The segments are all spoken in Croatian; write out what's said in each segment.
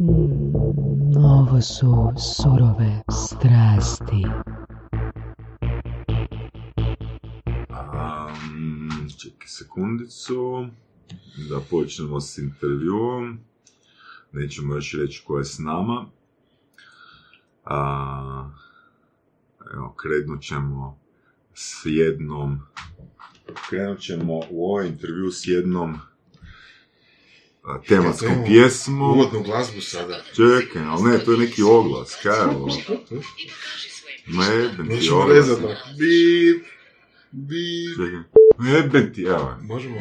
Mm, ovo su surove strasti. Um, čekaj sekundicu, da počnemo s intervjuom. Nećemo još reći ko je s nama. A, evo, krenut ćemo s jednom... Krenut ćemo u ovaj intervju s jednom tematskom Imamo pjesmom. Uvodnu glazbu sada. Čekaj, ali ne, to je neki oglas, kaj je ovo? Ma jebem ti Nećemo oglas. rezati. Bip, bip. Čekaj. Ma Jebem ti, evo. Možemo...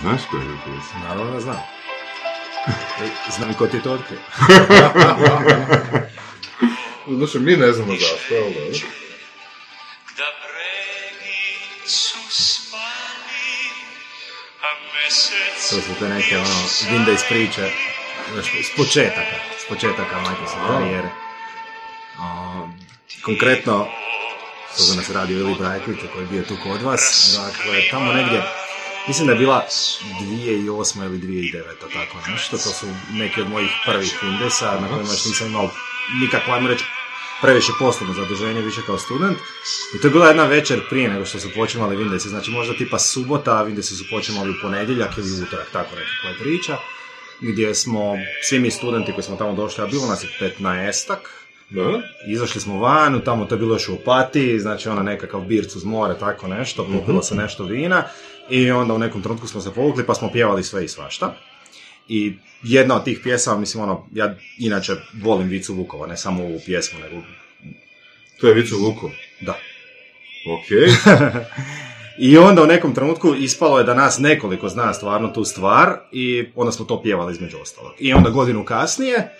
Znaš ko je to pjesma? Naravno da znam. E, Znam ko ti je to otkrio. Znači, mi ne znamo zašto, ali dobro. da bregi su a mesec To su te neke ono, vinde iz priče, znaš, s početaka, s početaka karijere. Konkretno, to za nas radi Ili Brajkovića koji je bio tu kod vas, dakle, tamo negdje, mislim da je bila 2008. ili 2009. tako nešto, to su neki od mojih prvih Windesa na kojima još nisam imao nikakvo, ajmo reći, previše poslovno zaduženje, više kao student. I to je bila jedna večer prije nego što su počinjali Windesi, znači možda tipa subota, a Windesi su počinjali u ponedjeljak ili utorak, tako nekakva je priča, gdje smo, svi mi studenti koji smo tamo došli, a bilo nas je 15 Da? Izašli smo van, tamo to je bilo još u Opatiji, znači ona nekakav birc uz more, tako nešto, popilo se nešto vina i onda u nekom trenutku smo se povukli pa smo pjevali sve i svašta. I jedna od tih pjesama, mislim ono, ja inače volim Vicu Vukova, ne samo ovu pjesmu, nego To je Vicu Luko. da. Ok. I onda u nekom trenutku ispalo je da nas nekoliko zna stvarno tu stvar i onda smo to pjevali između ostalog. I onda godinu kasnije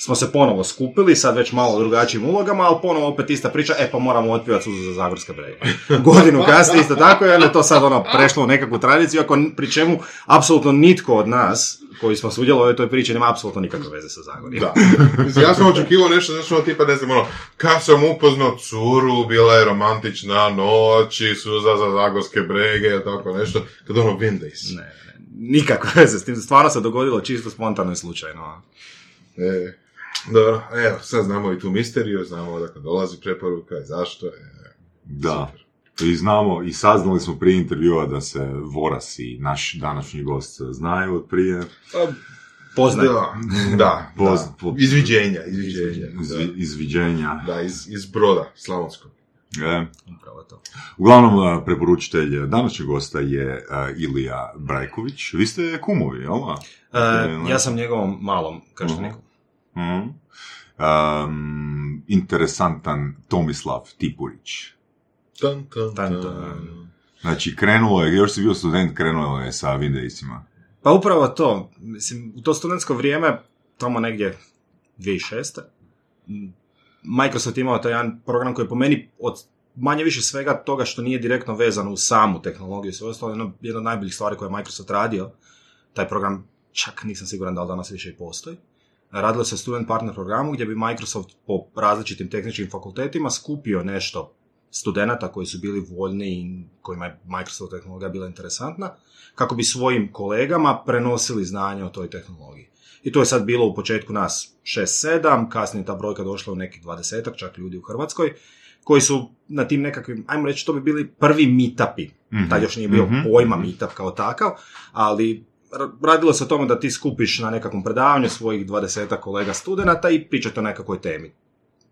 smo se ponovo skupili, sad već malo drugačijim ulogama, ali ponovo opet ista priča, e pa moramo otpjevati suzu za Zagorske brege. Godinu kasnije isto tako onda je to sad ono prešlo u nekakvu tradiciju, ako pri čemu apsolutno nitko od nas koji smo sudjelovali u toj priči nema apsolutno nikakve veze sa Zagorjem. Da. Ja sam očekivao nešto, znači ono tipa, ne znam, ono, kad sam upoznao curu, bila je romantična noć i suza za zagorske brege, tako nešto, kad ono Windays. Ne, ne, nikakve veze s tim, stvarno se dogodilo čisto spontano i slučajno. E, dobro, evo, sad znamo i tu misteriju, znamo odakle dolazi preporuka i zašto. E, Da. I znamo, i saznali smo prije intervjua da se Voras i naš današnji gost znaju od prije. Poznaj. Da, da, Poz- da. po- Izviđenja, izviđenja. Iz, Da, izviđenja. da iz, iz broda, slavonskog. E, Upravo to. uglavnom, a, preporučitelj današnjeg gosta je a, Ilija Brajković. Vi ste kumovi, jel? da? E, ja sam njegovom malom kršteniku. Mhm. Um, interesantan Tomislav Tipurić. Tan, tan, Tan, tan. Znači, krenulo je, još si bio student, krenulo je sa Windowsima. Pa upravo to. Mislim, u to studentsko vrijeme, tamo negdje 2006. m, Microsoft je imao taj jedan program koji je po meni od manje više svega toga što nije direktno vezano uz samu tehnologiju i sve ostalo, jedna, jedna od najboljih stvari koje je Microsoft radio. Taj program čak nisam siguran da li danas više i postoji. Radilo se student partner programu gdje bi Microsoft po različitim tehničkim fakultetima skupio nešto studenata koji su bili voljni i kojima je Microsoft tehnologija bila interesantna, kako bi svojim kolegama prenosili znanje o toj tehnologiji. I to je sad bilo u početku nas 6-7, kasnije ta brojka došla u nekih 20 čak ljudi u Hrvatskoj, koji su na tim nekakvim, ajmo reći, to bi bili prvi meetupi. Mhm. Tad još nije bio Mhm. pojma meetup kao takav, ali radilo se o tome da ti skupiš na nekakvom predavanju svojih 20 kolega studenata i pričate o nekakvoj temi.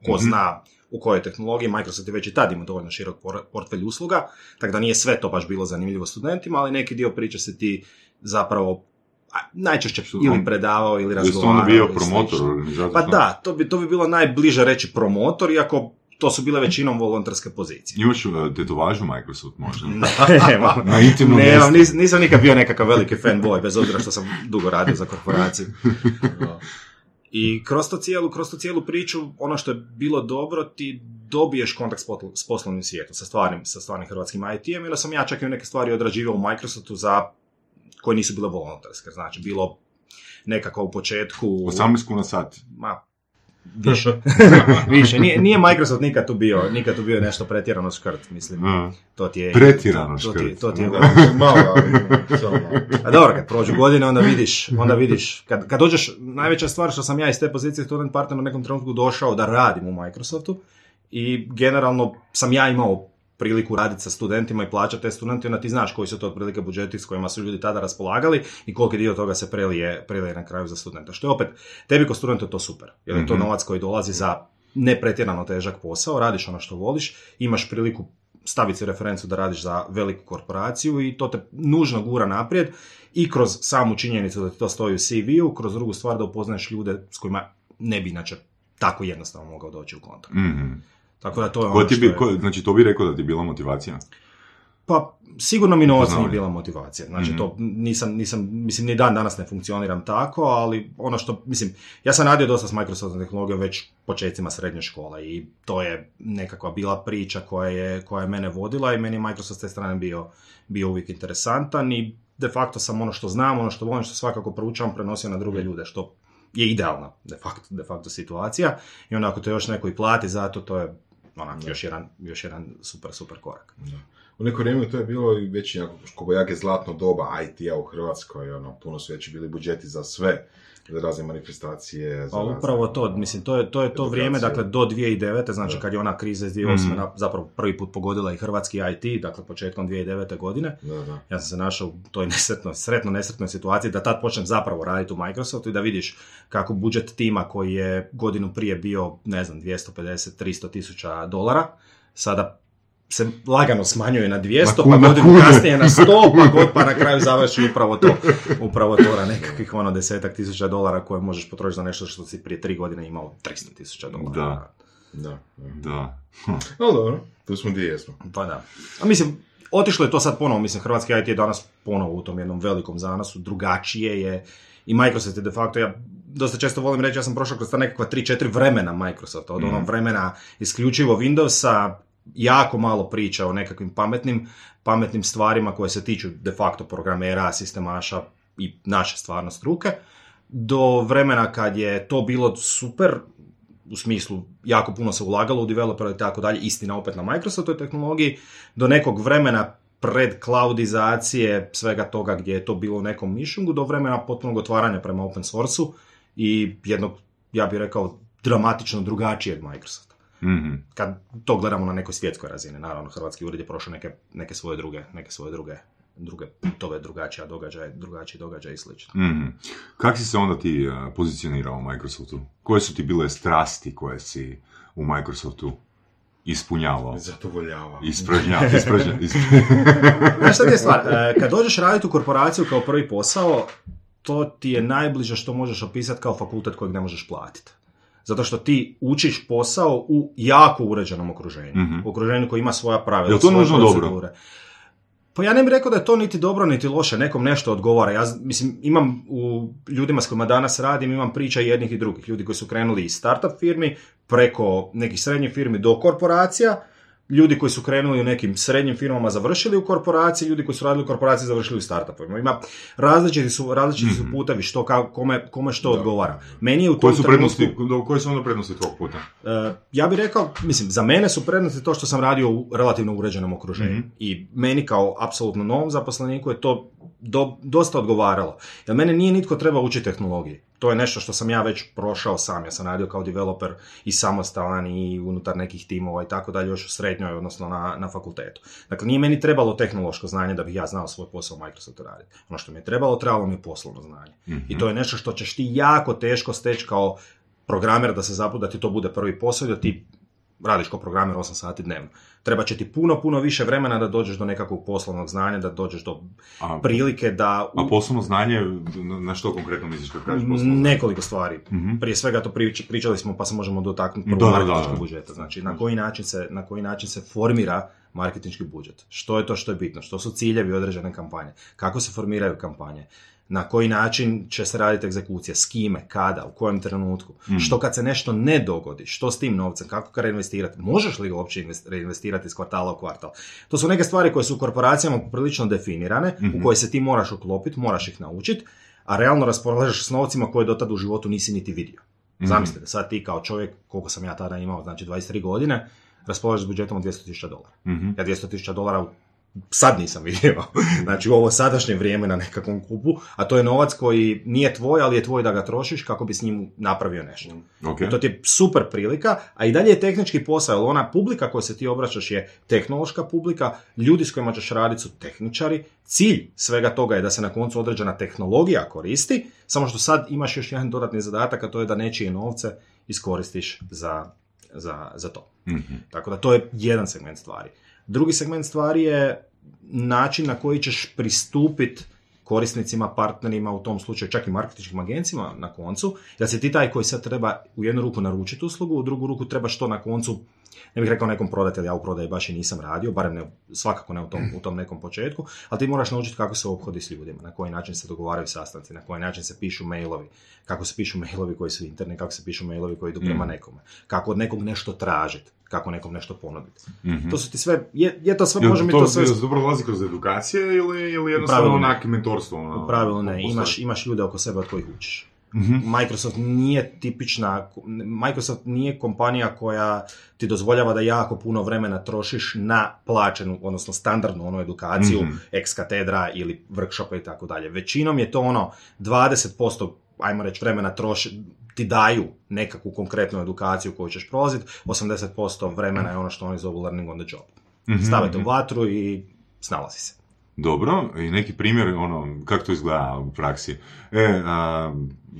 Ko Mhm. zna u kojoj tehnologiji, Microsoft je već i tad imao dovoljno širok por- portfelj usluga, tako da nije sve to baš bilo zanimljivo studentima, ali neki dio priče se ti zapravo najčešće Su ili predavao ili Jesi razgovarao. onda bio promotor? Pa da, to bi, to bi bilo najbliže reći promotor, iako to su bile većinom volonterske pozicije. Imaš uh, tetovažu Microsoft možda? Nemam. Na intimnom Nemam, mjestu. nis- nisam nikad bio nekakav veliki fanboy, bez obzira što sam dugo radio za korporaciju. I kroz to cijelu, kroz to cijelu priču, ono što je bilo dobro, ti dobiješ kontakt s, poslovnim svijetom, sa stvarnim, sa stvarnim hrvatskim IT-em, ili sam ja čak i neke stvari odrađivao u Microsoftu za koje nisu bile volonterske. Znači, bilo nekako u početku... 18 kuna sat. Ma, više. više. Nije, nije Microsoft nikad tu bio, nikad tu bio nešto pretjerano škrt, mislim. A, To ti je... Pretjerano to, to ti, je- škrt. to ti je Malo, ali. A dobro, kad prođu godine, onda vidiš, onda vidiš, kad, kad dođeš, najveća stvar što sam ja iz te pozicije student partner u nekom trenutku došao da radim u Microsoftu i generalno sam ja imao priliku raditi sa studentima i plaćati te studente, onda ti znaš koji su to otprilike budžeti s kojima su ljudi tada raspolagali i koliki dio toga se prelije, prelije na kraju za studenta. Što je opet, tebi kao studentu je to super, jer je to Mhm. novac koji dolazi za nepretjerano težak posao, radiš ono što voliš, imaš priliku staviti referencu da radiš za veliku korporaciju i to te nužno gura naprijed i kroz samu činjenicu da ti to stoji u CV-u, kroz drugu stvar da upoznaješ ljude s kojima ne bi inače tako jednostavno mogao doći u kontakt. mhm. Tako da to je Ko ono ti što bi, je- ko- znači, to bi rekao da ti je bila motivacija? Pa, sigurno mi novac nije bila motivacija. Znači, Mhm. to nisam, nisam, mislim, ni dan danas ne funkcioniram tako, ali ono što, mislim, ja sam radio dosta s Microsoftom tehnologijom već početcima srednje škole i to je nekakva bila priča koja je, koja je mene vodila i meni je Microsoft s te strane bio, bio uvijek interesantan i de facto sam ono što znam, ono što volim, što svakako proučavam, prenosio na druge ljude, što je idealna de facto, de facto situacija i onda ako te još neko i plati za to, to je onak, još, jedan, još jedan super, super korak. U neko vrijeme to je bilo i već jako kobojake zlatno doba IT-a u Hrvatskoj, ono, puno su veći bili budžeti za sve, razne manifestacije, za Pa razne- upravo to, mislim, to je to, je to vrijeme, dakle, do 2009. znači Da. kad je ona kriza iz 2008. Mhm. na- zapravo prvi put pogodila i hrvatski IT, dakle, početkom 2009. godine. Da, da. Ja sam se našao u toj nesretnoj, sretno nesretnoj situaciji da tad počnem zapravo raditi u Microsoftu i da vidiš kako budžet tima koji je godinu prije bio, ne znam, 250-300 tisuća dolara, sada se lagano smanjuje na 200, Na pa kunu, godinu kunu. kasnije na 100, pa god pa na kraju završi upravo to. Upravo to na nekakvih ono desetak tisuća dolara koje možeš potrošiti za nešto što si prije tri godine imao 300 tisuća dolara. Da. Da, da. No, dobro, tu smo gdje jesmo. Pa da. A mislim, otišlo je to sad ponovo, mislim, hrvatski IT je danas ponovo u tom jednom velikom zanasu, drugačije je i Microsoft je de facto, ja dosta često volim reći, ja sam prošao kroz ta nekakva 3-4 vremena Microsofta, od onog vremena isključivo Windowsa, jako malo priča o nekakvim pametnim, pametnim stvarima koje se tiču de facto programera, sistemaša i naše stvarno struke, do vremena kad je to bilo super, u smislu jako puno se ulagalo u developera i tako dalje, istina opet na Microsoftoj tehnologiji, do nekog vremena pred cloudizacije svega toga gdje je to bilo u nekom mišljenju, do vremena potpunog otvaranja prema open source-u i jednog, ja bih rekao, dramatično drugačijeg Microsofta. Mhm. Kad to gledamo na nekoj svjetskoj razini, naravno, Hrvatski ured je prošao neke, neke svoje druge, neke svoje druge, druge putove, drugačija događaje, drugačiji događaj i slično. Mhm. Kak si se onda ti uh, pozicionirao u Microsoftu? Koje su ti bile strasti koje si u Microsoftu ispunjavao? Zadovoljava. Ispražnjavao. Ispražnjavao. Ispra... Znaš šta ti je stvar? E, Kad dođeš raditi u korporaciju kao prvi posao, to ti je najbliže što možeš opisati kao fakultet kojeg ne možeš platiti. Zato što ti učiš posao u jako uređenom okruženju. Mhm. U okruženju koji ima svoja pravila, Jel to svoje nužno dobro? procedure. Pa ja ne bih rekao da je to niti dobro niti loše, nekom nešto odgovara. Ja mislim, imam u ljudima s kojima danas radim, imam priča jednih i drugih. Ljudi koji su krenuli iz startup firmi, preko nekih srednjih firmi do korporacija, ljudi koji su krenuli u nekim srednjim firmama završili u korporaciji, ljudi koji su radili u korporaciji završili u startupovima. Ima različiti su, različiti su putevi što, ka, kome, kome što odgovara. Meni je u Koje su prednosti, do- koje su onda prednosti tvog puta? E, ja bih rekao, mislim, za mene su prednosti to što sam radio u relativno uređenom okruženju. Mhm. I meni kao apsolutno novom zaposleniku je to do- dosta odgovaralo. Jer mene nije nitko treba učiti tehnologiji. To je nešto što sam ja već prošao sam. Ja sam radio kao developer i samostalan i unutar nekih timova i tako dalje još u srednjoj, odnosno na, na fakultetu. Dakle, nije meni trebalo tehnološko znanje da bih ja znao svoj posao u Microsoftu raditi. Ono što mi je trebalo, trebalo mi je poslovno znanje. I to je nešto što ćeš ti jako teško steći kao programer da se zabu, da ti to bude prvi posao i da ti radiš kao programer 8 sati dnevno. Treba će ti puno, puno više vremena da dođeš do nekakvog poslovnog znanja, da dođeš do A, prilike da... u- a poslovno znanje, na- što konkretno misliš kad kažeš poslovno znanje? Nekoliko stvari. Mhm. Prije svega to prič- pričali smo pa se možemo dotaknuti prvo da, da. budžeta. Znači na koji, način se, na koji način se formira marketinški budžet. Što je to što je bitno? Što su ciljevi određene kampanje? Kako se formiraju kampanje? Na koji način će se raditi egzekucija? S kime? Kada? U kojem trenutku? Mhm. Što kad se nešto ne dogodi? Što s tim novcem? Kako ga reinvestirati? Možeš li ga uopće invest- reinvestirati iz kvartala u kvartal? To su neke stvari koje su u korporacijama poprilično definirane, Mhm. u koje se ti moraš uklopiti, moraš ih naučiti, a realno raspolažeš s novcima koje do tada u životu nisi niti vidio. Zamislite da sad ti kao čovjek, koliko sam ja tada imao, znači 23 godine, raspolažeš s budžetom od 200.000 dolara. Mhm. Ja 200.000 dolara u- sad nisam vidio. Znači u ovo sadašnje vrijeme na nekakvom kupu, a to je novac koji nije tvoj, ali je tvoj da ga trošiš kako bi s njim napravio nešto. Ok. I to ti je super prilika, a i dalje je tehnički posao, jer ona publika koja se ti obraćaš je tehnološka publika, ljudi s kojima ćeš raditi su tehničari, cilj svega toga je da se na koncu određena tehnologija koristi, samo što sad imaš još jedan dodatni zadatak, a to je da nečije novce iskoristiš za, za, za to. Mhm. Tako da to je jedan segment stvari. Drugi segment stvari je način na koji ćeš pristupiti korisnicima, partnerima, u tom slučaju čak i marketinškim agencijama na koncu, da si ti taj koji sad treba u jednu ruku naručiti uslugu, u drugu ruku trebaš to na koncu, ne bih rekao nekom prodati, jer ja u prodaji baš i nisam radio, barem ne, svakako ne u tom, u tom nekom početku, ali ti moraš naučiti kako se ophodi s ljudima, na koji način se dogovaraju sastanci, na koji način se pišu mailovi, kako se pišu mailovi koji su interni, kako se pišu mailovi koji idu prema nekome, kako od nekog nešto tražiti, kako nekom nešto ponuditi. Mhm. To su ti sve, je, je to sve, Jel može mi to, to sve... jel dobro dolazi kroz edukacije ili, ili jednostavno onak mentorstvo? Ono, U pravilu ne, imaš, imaš ljude oko sebe od kojih učiš. Mhm. Microsoft nije tipična, Microsoft nije kompanija koja ti dozvoljava da jako puno vremena trošiš na plaćenu, odnosno standardnu onu edukaciju, Mhm. ex katedra ili workshopa i tako dalje. Većinom je to ono 20% ajmo reći vremena troši, ti daju nekakvu konkretnu edukaciju koju ćeš prolaziti, 80% vremena je ono što oni zovu learning on the job. Mhm, Stave te u mhm. vatru i snalazi se. Dobro, i neki primjer, ono, kako to izgleda u praksi? E, a,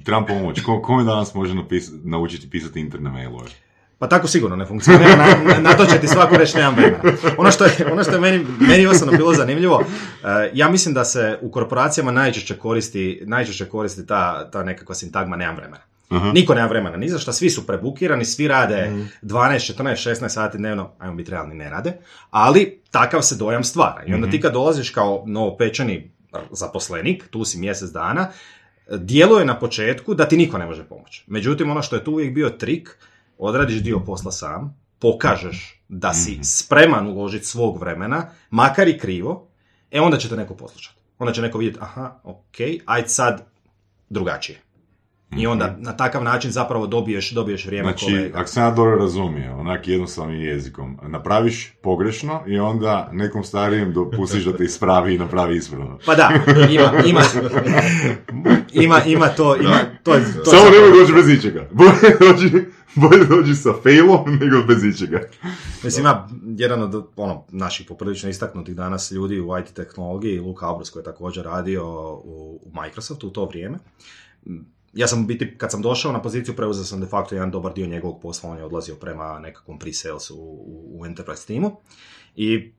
trebam pomoć, ko, kome danas može napis, naučiti pisati interne mailove? Pa tako sigurno ne funkcionira, na, na, to će ti svako reći nemam vremena. Ono što je, ono što je meni, meni osobno bilo zanimljivo, eh, ja mislim da se u korporacijama najčešće koristi, najčešće koristi ta, ta nekakva sintagma nemam vremena. Aha. Niko nema vremena ni za šta, svi su prebukirani, svi rade 12, 14, 16 sati dnevno, ajmo biti realni, ne rade, ali takav se dojam stvara. I onda ti kad dolaziš kao novopečeni zaposlenik, tu si mjesec dana, djeluje na početku da ti niko ne može pomoći. Međutim, ono što je tu uvijek bio trik, odradiš dio posla sam, pokažeš da si spreman uložiti svog vremena, makar i krivo, e onda će te neko poslušati. Onda će neko vidjeti, aha, ok, ajde sad drugačije. I onda na takav način zapravo dobiješ, dobiješ vrijeme Znači, kolega. ako sam ja dobro razumio, onak jednostavnim jezikom, napraviš pogrešno i onda nekom starijem dopustiš da te ispravi i napravi ispravno. Pa da, ima, ima, ima, ima to, ima, to, je- to Samo nemoj doći bez ičega. Bolje dođi, bolje dođi sa failom nego bez ičega. Mislim, ima jedan od ono, naših poprilično istaknutih danas ljudi u IT tehnologiji, Luka Abrus koji je također radio u, u Microsoftu u to vrijeme. Ja sam biti, kad sam došao na poziciju, preuzeo sam de facto jedan dobar dio njegovog posla, on je odlazio prema nekakvom pre-salesu u, u, Enterprise timu. I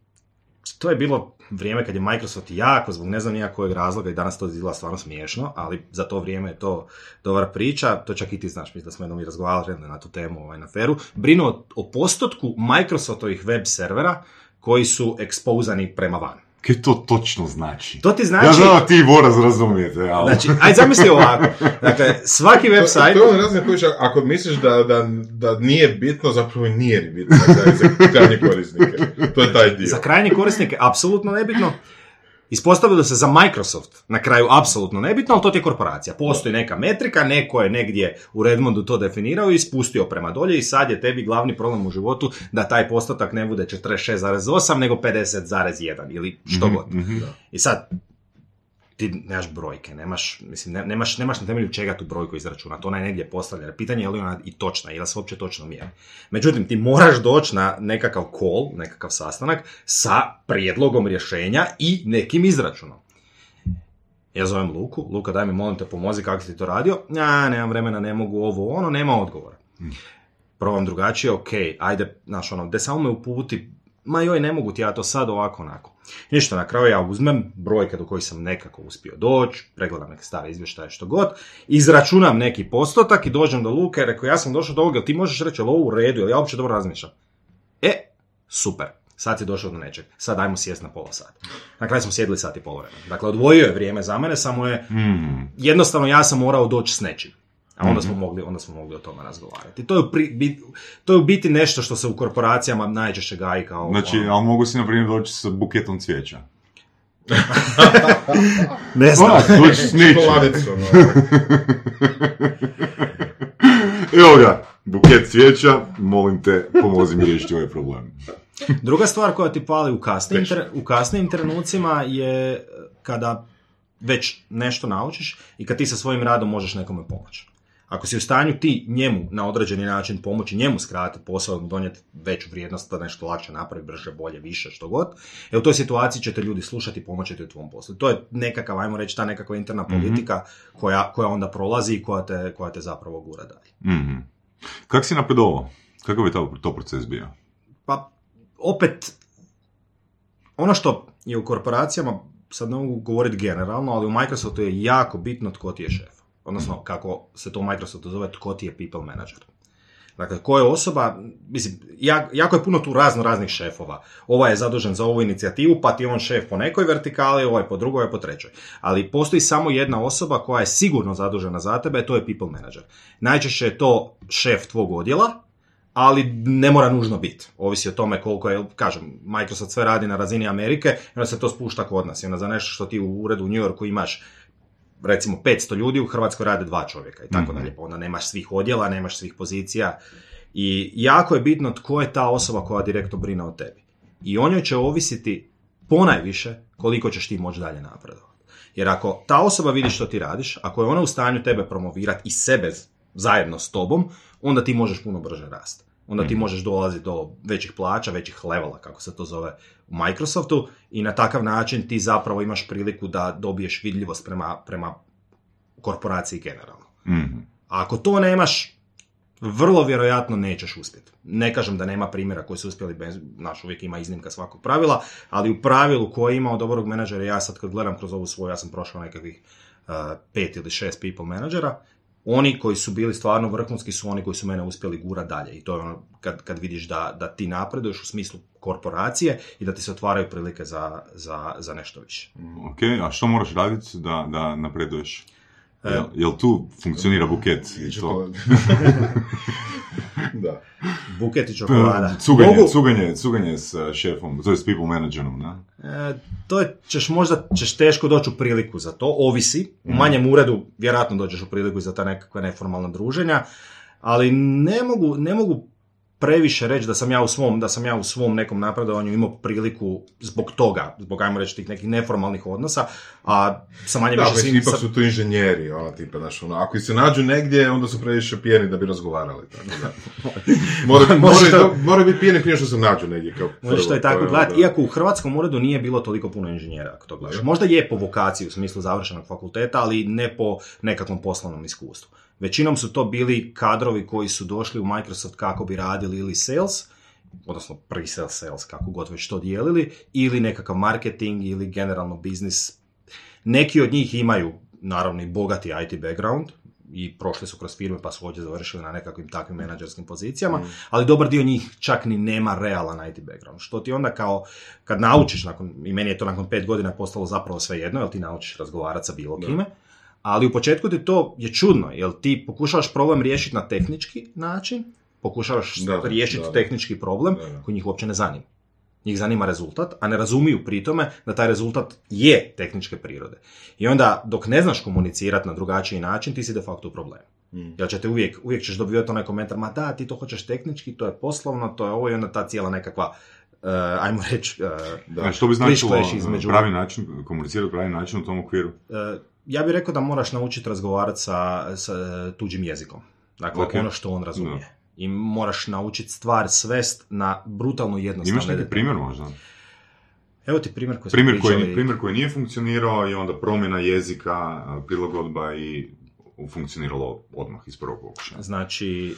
to je bilo vrijeme kad je Microsoft jako, zbog ne znam nija kojeg razloga, i danas to izgleda stvarno smiješno, ali za to vrijeme je to dobra priča, to čak i ti znaš, mislim da smo jednom i razgovarali na tu temu ovaj, na feru, brinuo o, o postotku Microsoftovih web servera koji su ekspozani prema van. Kaj to točno znači? To ti znači... Ja znam da ti Boras razumijete, ali... Znači, ajde zamisli ovako. Dakle, svaki To, website... to je ono razne koji ako misliš da, da, da nije bitno, zapravo i nije ni bitno za krajnje korisnike. To je taj dio. Za krajnje korisnike apsolutno nebitno. Ispostavilo se za Microsoft na kraju apsolutno nebitno, ali to ti je korporacija. Postoji neka metrika, neko je negdje u Redmondu to definirao i spustio prema dolje i sad je tebi glavni problem u životu da taj postotak ne bude 46,8 nego 50,1 ili što god. Mhm. I sad, ti nemaš brojke, nemaš, mislim, ne- nemaš, nemaš na temelju čega tu brojku izračunati, ona je negdje postavljena. Pitanje je li ona i točna, ili se uopće točno mjeri. Međutim, ti moraš doći na nekakav call, nekakav sastanak sa prijedlogom rješenja i nekim izračunom. Ja zovem Luku, Luka daj mi molim te pomozi kako si ti to radio, ja nemam vremena, ne mogu ovo, ono, nema odgovora. Probam drugačije, ok, ajde, znaš ono, de samo me uputi, ma joj, ne mogu ti ja to sad ovako, onako. I ništa, na kraju ja uzmem brojke do kojih sam nekako uspio doći, pregledam neke stare izvještaje, što god, izračunam neki postotak i dođem do Luke, rekao, ja sam došao do ovoga, ti možeš reći, ovo u redu, jel ja uopće dobro razmišljam? E, super, sad si došao do nečeg, sad ajmo sjest na pola sata. Na kraju smo sjedili sat i pol vremena. Dakle, odvojio je vrijeme za mene, samo je, Mm. jednostavno ja sam morao doći s nečim. A onda smo mogli, onda smo mogli o tome razgovarati. To je, u pri- bit- to je u biti nešto što se u korporacijama najčešće gaji kao... Znači, ono- ali mogu si, na primjer, doći sa buketom cvijeća. Ne znam. Pa, tuć snitch. Čokoladicu, no. Evo ga, buket cvijeća, molim te, pomozi mi riješiti ovaj problem. Druga stvar koja ti pali u kasnim, u kasnim trenucima je e, kada već nešto naučiš i kad ti sa svojim radom možeš nekome pomoći. Ako si u stanju ti njemu na određeni način pomoći, njemu skratiti posao, donijeti veću vrijednost, da nešto lakše napravi, brže, bolje, više, što god, e u toj situaciji ćete ljudi slušati i pomoći ti u tvom poslu. To je nekakav, ajmo reći, ta nekakva interna politika koja, koja onda prolazi i koja te, koja te zapravo gura dalje. Mhm. Kak si napredovao? Kakav je to, to proces bio? Pa, opet, ono što je u korporacijama, sad ne mogu govoriti generalno, ali u Microsoftu je jako bitno tko ti je šef. Odnosno, kako se to u Microsoftu zove, tko ti je people manager. Dakle, ko je osoba, mislim, jak- jako je puno tu razno raznih šefova. Ovaj je zadužen za ovu inicijativu, pa ti je on šef po nekoj vertikali, ovaj po drugoj, ovaj po trećoj. Ali postoji samo jedna osoba koja je sigurno zadužena za tebe, to je people manager. Najčešće je to šef tvog odjela, ali ne mora nužno biti. Ovisi o tome koliko je, kažem, Microsoft sve radi na razini Amerike, onda se to spušta kod nas. I onda za nešto što ti u uredu u New Yorku imaš recimo 500 ljudi, u Hrvatskoj rade dva čovjeka i tako Mhm. dalje. Pa onda nemaš svih odjela, nemaš svih pozicija. I jako je bitno tko je ta osoba koja direktno brine o tebi. I o njoj će ovisiti ponajviše koliko ćeš ti moći dalje napredovati. Jer ako ta osoba vidi što ti radiš, ako je ona u stanju tebe promovirati i sebe zajedno s tobom, onda ti možeš puno brže rasti. Onda ti možeš dolaziti do većih plaća, većih levela, kako se to zove u Microsoftu, i na takav način ti zapravo imaš priliku da dobiješ vidljivost prema, prema korporaciji generalno. Mhm. A ako to nemaš, vrlo vjerojatno nećeš uspjeti. Ne kažem da nema primjera koji su uspjeli bez, naš uvijek ima iznimka svakog pravila, ali u pravilu koji je imao dobrog menadžera, ja sad kad gledam kroz ovu svoju, ja sam prošao nekakvih uh, pet ili šest people menadžera, oni koji su bili stvarno vrhunski su oni koji su mene uspjeli gura dalje. I to je ono kad, kad vidiš da, da ti napreduješ u smislu korporacije i da ti se otvaraju prilike za, za, za nešto više. Ok, a što moraš raditi da, da napreduješ? E, Jel, jel tu funkcionira buket i to? Da. Buket i čokolada. Cuganje, Mogu- cuganje, cuganje s uh, šefom, to je s people managerom, ne? E, to je, ćeš možda, ćeš teško doći u priliku za to, ovisi. U manjem uredu vjerojatno dođeš u priliku za ta nekakva neformalna druženja, ali ne mogu, ne mogu previše reći da sam ja u svom, da sam ja u svom nekom napredovanju imao priliku zbog toga, zbog ajmo reći tih nekih neformalnih odnosa, a sa manje Da, više svim... ipak su tu inženjeri, ono, tipa, znaš, ono, ako se nađu negdje, onda su previše pijeni da bi razgovarali, tako da. Mora, to- biti pijeni prije što se nađu negdje, kao to prvo, tako je gledati, onda- iako u hrvatskom uredu nije bilo toliko puno inženjera, ako to gledaš. Možda je po vokaciji u smislu završenog fakulteta, ali ne po nekakvom poslovnom iskustvu. Većinom su to bili kadrovi koji su došli u Microsoft kako bi radili ili sales, odnosno pre-sales sales, kako god već to dijelili, ili nekakav marketing ili generalno biznis. Neki od njih imaju, naravno, i bogati IT background, i prošli su kroz firme pa su ovdje završili na nekakvim takvim menadžerskim pozicijama, ali dobar dio njih čak ni nema realan IT background. Što ti onda kao, kad naučiš, nakon, i meni je to nakon pet godina postalo zapravo sve jedno, jer ti naučiš razgovarati sa bilo kime, ali u početku ti to je čudno, jer ti pokušavaš problem riješiti na tehnički način, pokušavaš Da, riješiti da. tehnički problem Da, da. koji njih uopće ne zanima. Njih zanima rezultat, a ne razumiju pri tome da taj rezultat je tehničke prirode. I onda, dok ne znaš komunicirati na drugačiji način, ti si de facto u problemu. Mm. Jer ćete uvijek, uvijek ćeš dobivati onaj komentar, ma da, ti to hoćeš tehnički, to je poslovno, to je ovo i onda ta cijela nekakva, uh, ajmo reći, uh, Da. Što bi značilo clash između- pravi način, komunicirati pravi način u tom okviru? uh, ja bih rekao da moraš naučiti razgovarati sa, sa tuđim jezikom. Dakle, Ok. ono što on razumije. Da. I moraš naučiti stvar svest na brutalno jednostavne Imaš neki primjer možda? Evo ti primjer koji Primjer koji, primjer koji nije funkcionirao i onda promjena jezika, prilagodba i funkcioniralo odmah iz prvog pokušaja. Znači,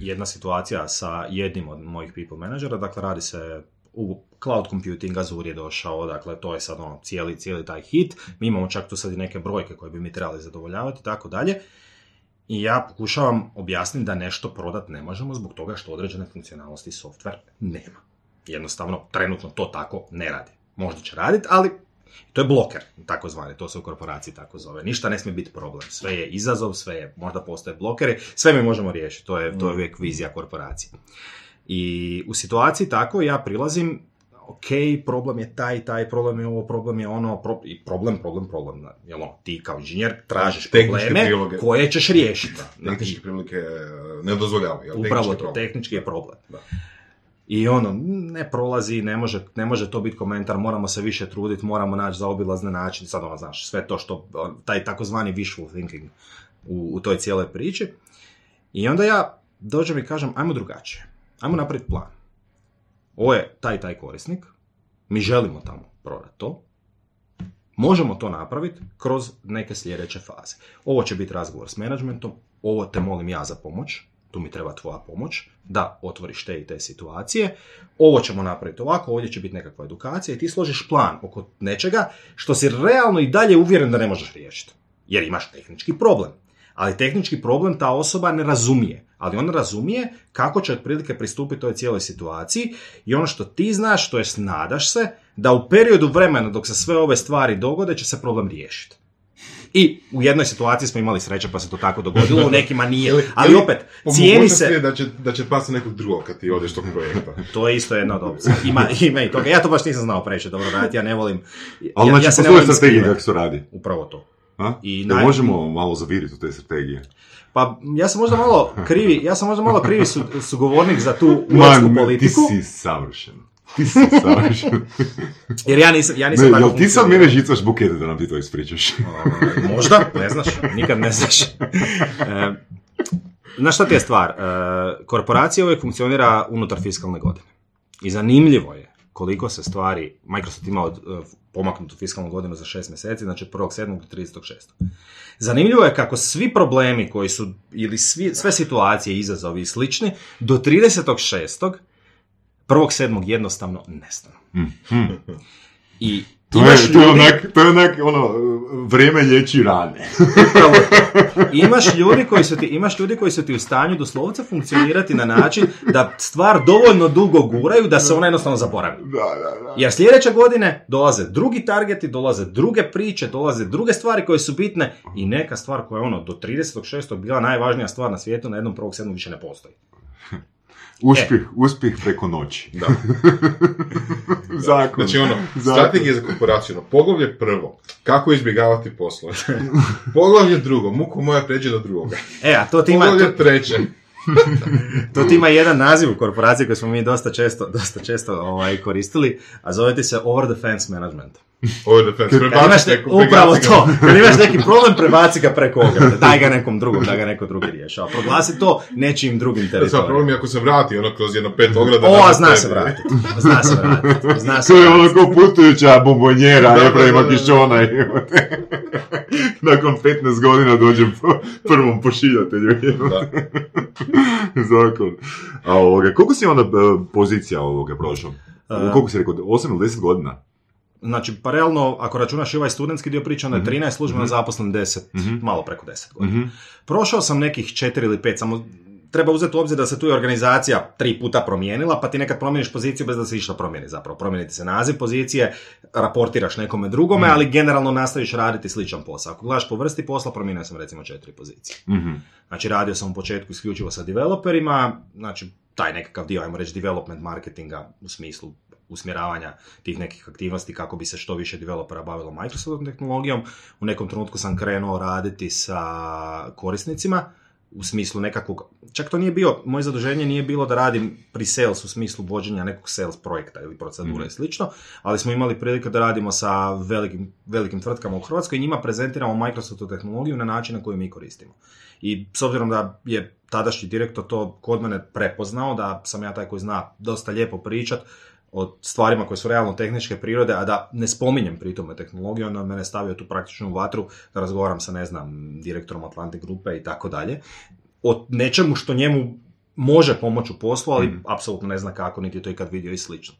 jedna situacija sa jednim od mojih people menadžera, dakle radi se u cloud computing, Azure je došao, dakle to je sad ono cijeli, cijeli taj hit, mi imamo čak tu sad i neke brojke koje bi mi trebali zadovoljavati i tako dalje. I ja pokušavam objasniti da nešto prodat ne možemo zbog toga što određene funkcionalnosti software nema. Jednostavno, trenutno to tako ne radi. Možda će raditi, ali to je bloker, takozvani, to se u korporaciji tako zove. Ništa ne smije biti problem. Sve je izazov, sve je, možda postoje blokeri, sve mi možemo riješiti. To je, to je uvijek vizija korporacije. I u situaciji tako ja prilazim, ok, problem je taj, taj, problem je ovo, problem je ono, pro- i problem, problem, problem. da, Jel ono, ti kao inženjer tražiš probleme priloge. koje ćeš riješiti. Tehničke prilike e, ne dozvoljavaju. Upravo Tehnički to, problem. tehnički je problem. Da. I ono, ne prolazi, ne može, ne može to biti komentar, moramo se više truditi, moramo naći zaobilazne načine, sad ono, znaš, sve to što, taj takozvani wishful thinking u, u toj cijeloj priči. I onda ja dođem i kažem, ajmo drugačije, ajmo napraviti plan. Ovo je taj taj korisnik, mi želimo tamo prodati to, možemo to napraviti kroz neke sljedeće faze. Ovo će biti razgovor s menadžmentom, ovo te molim ja za pomoć, tu mi treba tvoja pomoć, da otvoriš te i te situacije, ovo ćemo napraviti ovako, ovdje će biti nekakva edukacija i ti složiš plan oko nečega što si realno i dalje uvjeren da ne možeš riješiti. Jer imaš tehnički problem. Ali tehnički problem ta osoba ne razumije. Ali ona razumije kako će otprilike pristupiti toj cijeloj situaciji i ono što ti znaš, to jest nadaš se, da u periodu vremena dok se sve ove stvari dogode će se problem riješiti. I u jednoj situaciji smo imali sreće pa se to tako dogodilo, u nekima nije. Ali opet, cijeni se... da će, da će pasti nekog drugog kad ti odeš tog projekta. To je isto jedna od opcija. Ima, ima i toga. Ja to baš nisam znao preći dobro raditi, ja ne volim... Ali ja, znači, ja se ne volim kako se radi. Upravo to. A? I naj- možemo malo zaviriti u te strategije? Pa ja sam možda malo krivi, ja sam možda malo krivi su, sugovornik za tu Man, politiku, ti si savršen. Ti si savršen. jer ja nisam, ja nisam Ne, tako jel ti sad mene žicaš bukete da nam ti to ispričaš? Ovaj, Možda, ne znaš, nikad ne znaš. E, znaš šta ti je stvar? E, korporacija uvijek funkcionira unutar fiskalne godine. I zanimljivo je koliko se stvari, Microsoft ima od, e, pomaknutu fiskalnu godinu za šest mjeseci, znači od 1.7. do 30.6. Zanimljivo je kako svi problemi koji su, ili svi, sve situacije, izazovi i slični, do 30.6. 1.7. jednostavno nestanu. I To je, imaš to je ljudi- onak, to je onak, ono, vrijeme lječi rane. Upravo to. Imaš ljudi koji su ti, imaš ljudi koji su ti u stanju doslovce funkcionirati na način da stvar dovoljno dugo guraju da se ona jednostavno zaboravi. Da, da, da. Jer sljedeće godine dolaze drugi targeti, dolaze druge priče, dolaze druge stvari koje su bitne i neka stvar koja je ono do 36. bila najvažnija stvar na svijetu, na jednom 1.7. više ne postoji. Uspjeh, uspjeh preko noći. Da. Zakon. Znači ono, Zakon. strategija za korporaciju, ono, poglavlje prvo, kako izbjegavati poslove. poglavlje drugo, muku moja pređe do drugoga. E, a to ti ima, to, Poglavlje treće, to ti ima jedan naziv u korporaciji koji smo mi dosta često, dosta često ovaj, koristili, a zove ti se over the fence management. Je imaš prebaci ne, neku, upravo to, kad imaš neki problem, prebaci ga preko ograde, daj ga nekom drugom, da ga neko drugi rješava. Proglasi to nečijim drugim teritorijom. problem je ako se vrati ono kroz jedno pet ograda. O, zna tebi. se vratiti, zna se vratiti, zna se To je ono ko putujuća bombonjera, da, da. Kišona. jebote. Nakon 15 godina dođem po prvom pošiljatelju. Da. Zakon. A ovoga, koliko si onda e, pozicija ovoga prošao? E, koliko si rekao, 8 ili 10 godina? Znači, pa realno, ako računaš i ovaj studentski dio priče, onda je 13 službeno zaposlen 10, malo preko 10 godina. Mhm. Prošao sam nekih 4 ili 5, samo treba uzeti u obzir da se tu i organizacija tri puta promijenila, pa ti nekad promijeniš poziciju bez da se išta promijeni zapravo. Promijeni ti se naziv pozicije, raportiraš nekome drugome, ali generalno nastaviš raditi sličan posao. Ako gledaš po vrsti posla, promijenio sam recimo četiri pozicije. Mhm. Znači radio sam u početku isključivo sa developerima, znači taj nekakav dio, ajmo reći, development marketinga u smislu usmjeravanja tih nekih aktivnosti kako bi se što više developera bavilo Microsoftom tehnologijom. U nekom trenutku sam krenuo raditi sa korisnicima u smislu nekakvog, čak to nije bio, moje zaduženje nije bilo da radim pre-sales u smislu vođenja nekog sales projekta ili procedure i slično, ali smo imali prilike da radimo sa velikim, velikim tvrtkama u Hrvatskoj i njima prezentiramo Microsoftu tehnologiju na način na koji mi koristimo. I s obzirom da je tadašnji direktor to kod mene prepoznao, da sam ja taj koji zna dosta lijepo pričat o stvarima koje su realno tehničke prirode, a da ne spominjem pri tome tehnologiju, onda mene stavio tu praktičnu vatru da razgovaram sa, ne znam, direktorom Atlantic grupe i tako dalje, o nečemu što njemu može pomoći u poslu, ali apsolutno ne zna kako, niti je to ikad vidio i slično.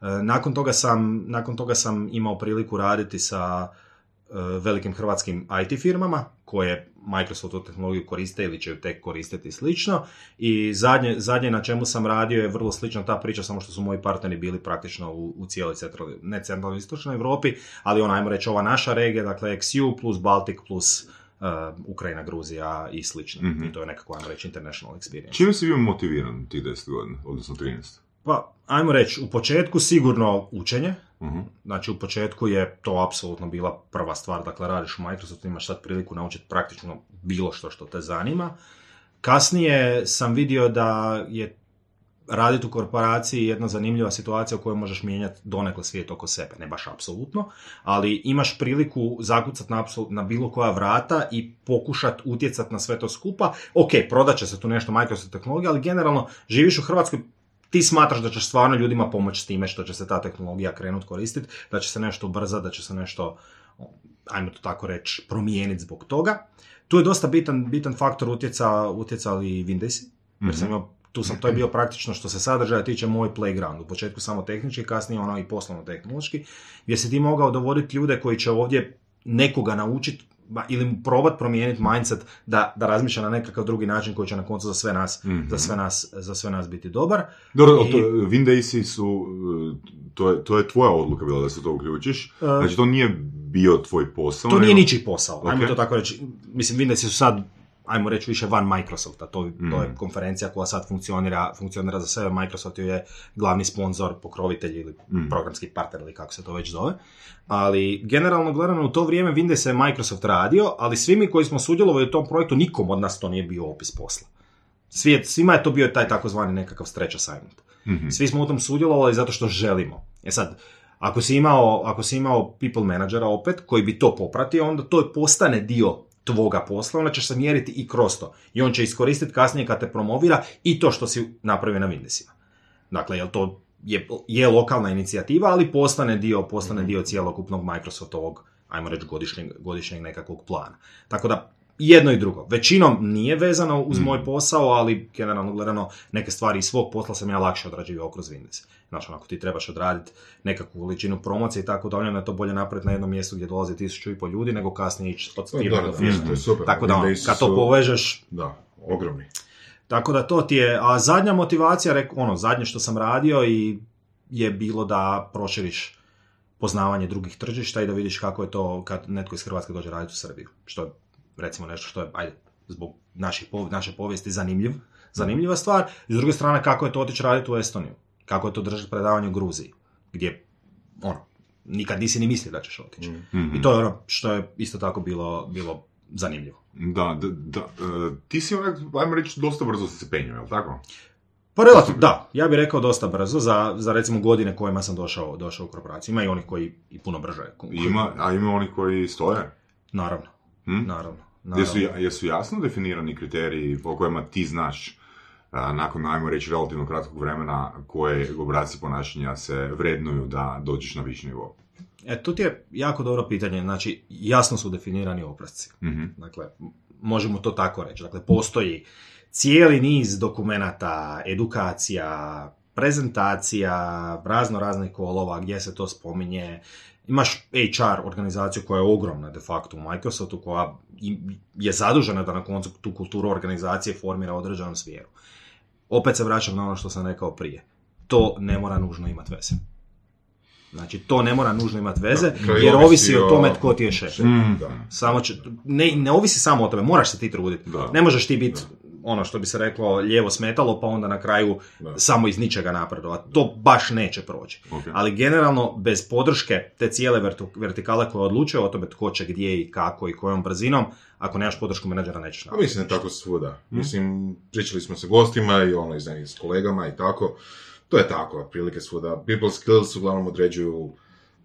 E, Nakon toga sam, nakon toga sam imao priliku raditi sa e, velikim hrvatskim IT firmama koje Microsoftu tehnologiju koriste ili će ju tek koristiti i slično. I zadnje, zadnje na čemu sam radio je vrlo slična ta priča, samo što su moji partneri bili praktično u, u cijeloj centralnoj, ne centralnoj istočnoj Europi, ali ona, ajmo reći, ova naša regija, dakle XU plus Baltic plus uh, Ukrajina, Gruzija i slično. Mhm. I to je nekako, ajmo reći, international experience. Čime si bio motiviran tih 10 godina, odnosno 13? Pa, ajmo reći, u početku sigurno učenje, Mhm. Znači u početku je to apsolutno bila prva stvar, dakle radiš u Microsoftu, imaš sad priliku naučiti praktično bilo što što te zanima. Kasnije sam vidio da je raditi u korporaciji jedna zanimljiva situacija u kojoj možeš mijenjati donekle svijet oko sebe, ne baš apsolutno, ali imaš priliku zakucati na, na bilo koja vrata i pokušat utjecat na sve to skupa. Ok, prodat će se tu nešto Microsoft tehnologija, ali generalno živiš u Hrvatskoj, ti smatraš da ćeš stvarno ljudima pomoći s time što će se ta tehnologija krenut koristiti, da će se nešto ubrzati, da će se nešto, ajmo to tako reći, promijeniti zbog toga. Tu je dosta bitan, bitan faktor utjeca, utjecali Windowsi, jer sam imao tu sam, to je bio praktično što se sadržaja tiče moj playground. U početku samo tehnički, kasnije ono i poslovno tehnološki, gdje si ti mogao dovoditi ljude koji će ovdje nekoga naučiti ili probat promijeniti mindset da, da razmišlja na nekakav drugi način koji će na koncu za sve nas, za sve nas, za sve nas biti dobar. Dobro, I- to, Windowsi su, e, to je, to je tvoja odluka bila da se to uključiš. Znači to nije bio tvoj posao. To nije ničiji posao, ajmo Ok. to tako reći. Mislim, Windowsi su sad, ajmo reći, više van Microsofta. To, to Mm. je konferencija koja sad funkcionira, funkcionira za sebe. Microsoft ju je glavni sponsor, pokrovitelj ili Mm. programski partner ili kako se to već zove. Ali generalno gledano u to vrijeme Windows je Microsoft radio, ali svi mi koji smo sudjelovali u tom projektu, nikom od nas to nije bio opis posla. Svijet, svima je to bio taj takozvani nekakav stretch assignment. Mhm. Svi smo u tom sudjelovali zato što želimo. E sad, ako si imao, ako si imao people managera opet, koji bi to popratio, onda to postane dio tvoga posla, onda ćeš se mjeriti i kroz to. I on će iskoristiti kasnije kad te promovira i to što si napravio na Windowsima. Dakle, jel to je, je lokalna inicijativa, ali postane dio, postane dio cijelokupnog Microsoftovog, ajmo reći, godišnjeg, godišnjeg nekakvog plana. Tako da, jedno i drugo. Većinom nije vezano uz moj posao, ali generalno gledano neke stvari iz svog posla sam ja lakše odrađivao kroz Windows. Znači, ako ti trebaš odraditi nekakvu količinu promocije i tako dalje, onda je to bolje napraviti na jednom mjestu gdje dolazi tisuću i pol ljudi, nego kasnije ići od Da, firme da, do da, firme. Tako da, ono, kad to povežeš, Da, ogromni. tako da to ti je, a zadnja motivacija, ono, zadnje što sam radio i je bilo da proširiš poznavanje drugih tržišta i da vidiš kako je to kad netko iz Hrvatske dođe raditi u Srbiju. Što je, recimo, nešto što je, ajde, zbog naših, naše povijesti zanimljiv, zanimljiva stvar. I s druge strane, kako je to otići raditi u Estoniju. Kako je to držati predavanje u Gruziji. Gdje, ono, nikad nisi ni mislio da ćeš otići. Mhm. I to je ono što je isto tako bilo, bilo zanimljivo. Da, da, da, e, ti si onak, ajmo reći, dosta brzo si se penio, jel tako? Pa relativno, da, ja bih rekao dosta brzo za, za recimo godine kojima sam došao, došao u korporaciju. Ima i onih koji i puno brže. Ima, a ima oni koji stoje. Naravno, Hm? naravno. naravno. Jesu, jesu jasno definirani kriteriji po kojima ti znaš nakon, ajmo reći, relativno kratkog vremena koje obraci ponašanja se vrednuju da dođeš na viši nivo? E, tu ti je jako dobro pitanje. Znači, jasno su definirani obrasci. Mhm. Dakle, možemo to tako reći. Dakle, postoji cijeli niz dokumenata, edukacija, prezentacija, razno raznih kolova gdje se to spominje. Imaš HR organizaciju koja je ogromna de facto u Microsoftu, koja je zadužena da na koncu tu kulturu organizacije formira u određenom smjeru. Opet se vraćam na ono što sam rekao prije. To ne mora nužno imati veze. Znači, to ne mora nužno imati veze, i jer ovisi o tome tko ti je šef. Da. Samo će, ne, ne ovisi samo o tome, moraš se ti truditi. Da. Ne možeš ti biti ono što bi se reklo lijevo smetalo, pa onda na kraju Da. samo iz ničega napredovati. To baš neće proći. Ok. Ali generalno, bez podrške te cijele vertikale koje odlučuje o tome tko će gdje i kako i kojom brzinom, ako nemaš podršku menadžera nećeš A napraviti. mislim je tako svuda. Mislim, pričali smo sa gostima i ono, i s kolegama i tako. To je tako, otprilike svuda. People skills uglavnom određuju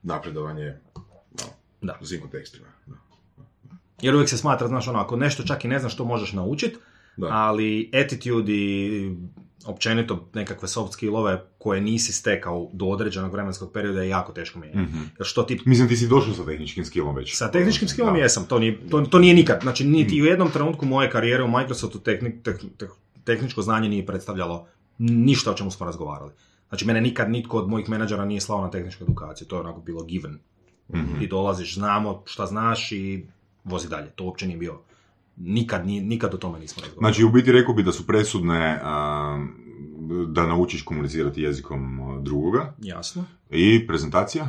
napredovanje no, Da. u svim kontekstima. Jer uvijek se smatra, znaš, ono, ako nešto čak i ne znaš što možeš naučiti, Da. ali attitude i općenito nekakve soft skillove koje nisi stekao do određenog vremenskog perioda je jako teško mijenjati. Mhm. Jer što ti Mislim, ti si došao sa tehničkim skillom već. Sa tehničkim skillom Da. jesam, to nije, to, to nije nikad. Znači, niti u jednom trenutku moje karijere u Microsoftu tehni- teh- teh- tehničko znanje nije predstavljalo ništa o čemu smo razgovarali. Znači, mene nikad nitko od mojih menadžera nije slao na tehničku edukaciju, to je onako bilo given. Mhm. Ti dolaziš, znamo šta znaš i vozi dalje. To uopće nije bio. Nikad, nikad o tome nismo razgovarali. Znači, u biti rekao bi da su presudne a, da naučiš komunicirati jezikom drugoga Jasno. i prezentacija.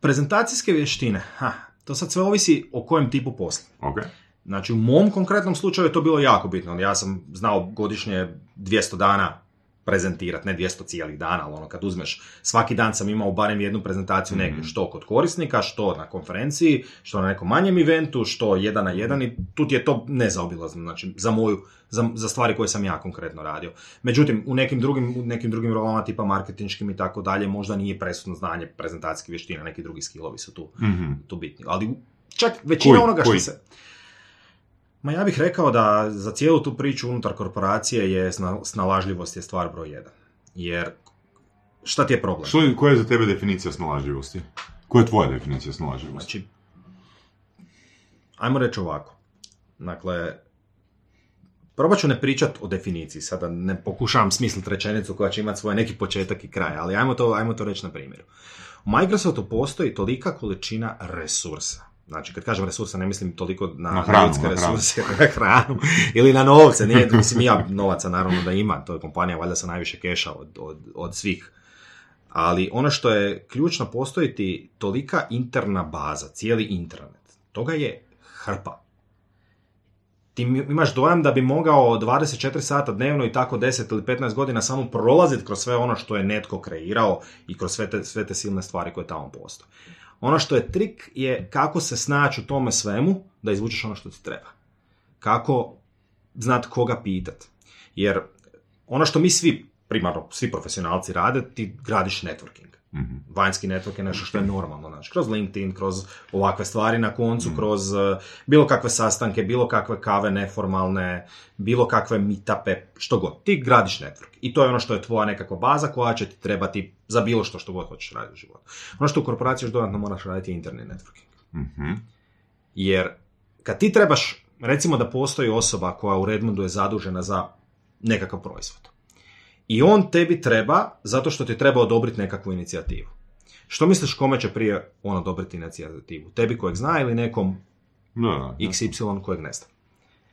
Prezentacijske vještine, ha, to sad sve ovisi o kojem tipu posla. Ok. Znači, u mom konkretnom slučaju je to bilo jako bitno. Ja sam znao godišnje 200 dana prezentirati, ne 200 cijelih dana, ali ono kad uzmeš, svaki dan sam imao barem jednu prezentaciju negdje, što kod korisnika, što na konferenciji, što na nekom manjem eventu, što jedan na jedan i tu ti je to nezaobilazno, znači za moju, za, za stvari koje sam ja konkretno radio. Međutim, u nekim drugim, u nekim drugim rolama, tipa marketinškim i tako dalje, možda nije presudno znanje prezentacijskih vještina, neki drugi skillovi su tu, tu bitni. Ali čak većina Koji? onoga što Koji? se... Ma ja bih rekao da za cijelu tu priču unutar korporacije je sna- snalažljivost je stvar broj jedan. Jer šta ti je problem? Što, je- koja je za tebe definicija snalažljivosti? Koja je tvoja definicija snalažljivosti? Znači, ajmo reći ovako. Dakle, probat ću ne pričat o definiciji, sada ne pokušavam smisliti rečenicu koja će imati svoj neki početak i kraj, ali ajmo to, ajmo to reći na primjeru. U Microsoftu postoji tolika količina resursa. Znači, kad kažem resursa, ne mislim toliko na, Na hranu, ljudske na hranu. resurse, na hranu, ili na novce, nije, mislim, ja novaca naravno da ima, to je kompanija valjda sa najviše keša od, od, od svih ali ono što je ključno, postoji ti tolika interna baza, cijeli internet. Toga je hrpa. Ti imaš dojam da bi mogao 24 sata dnevno i tako 10 ili 15 godina samo prolaziti kroz sve ono što je netko kreirao i kroz sve te, sve te silne stvari koje tamo postoje. Ono što je trik je kako se snaći u tome svemu da izvučeš ono što ti treba. Kako znat koga pitat. Jer ono što mi svi, primarno svi profesionalci rade, ti gradiš networking. Mhm. Vanjski network je nešto što je normalno, znači kroz LinkedIn, kroz ovakve stvari na koncu, kroz eh, bilo kakve sastanke, bilo kakve kave neformalne, bilo kakve meetupe, što god. Ti gradiš network. I to je ono što je tvoja nekakva baza koja će ti trebati za bilo što što god hoćeš raditi u životu. Ono što u korporaciji još dodatno moraš raditi je interni networking. Mhm. Jer kad ti trebaš, recimo da postoji osoba koja u Redmondu je zadužena za nekakav proizvod. I on tebi treba zato što ti treba odobriti nekakvu inicijativu. Što misliš kome će prije on odobriti inicijativu? Tebi kojeg zna ili nekom da. XY kojeg ne zna?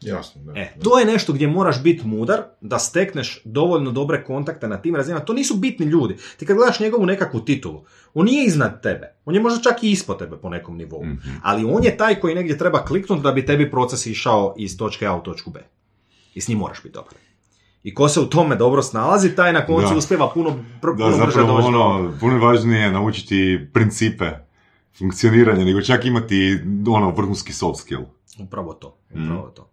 Jasno, da. E, to je nešto gdje moraš biti mudar da stekneš dovoljno dobre kontakte na tim razinama. To nisu bitni ljudi. Ti kad gledaš njegovu nekakvu titulu, on nije iznad tebe. On je možda čak i ispod tebe po nekom nivou. Ali on je taj koji negdje treba kliknuti da bi tebi proces išao iz točke A u točku B. I s njim moraš biti dobar. I ko se u tome dobro snalazi, taj na koncu Da. uspjeva puno, pr- Da, puno brže zapravo doći do- ono, puno je važnije naučiti principe funkcioniranja, nego čak imati ono vrhunski soft skill. Upravo to, Mm. upravo to.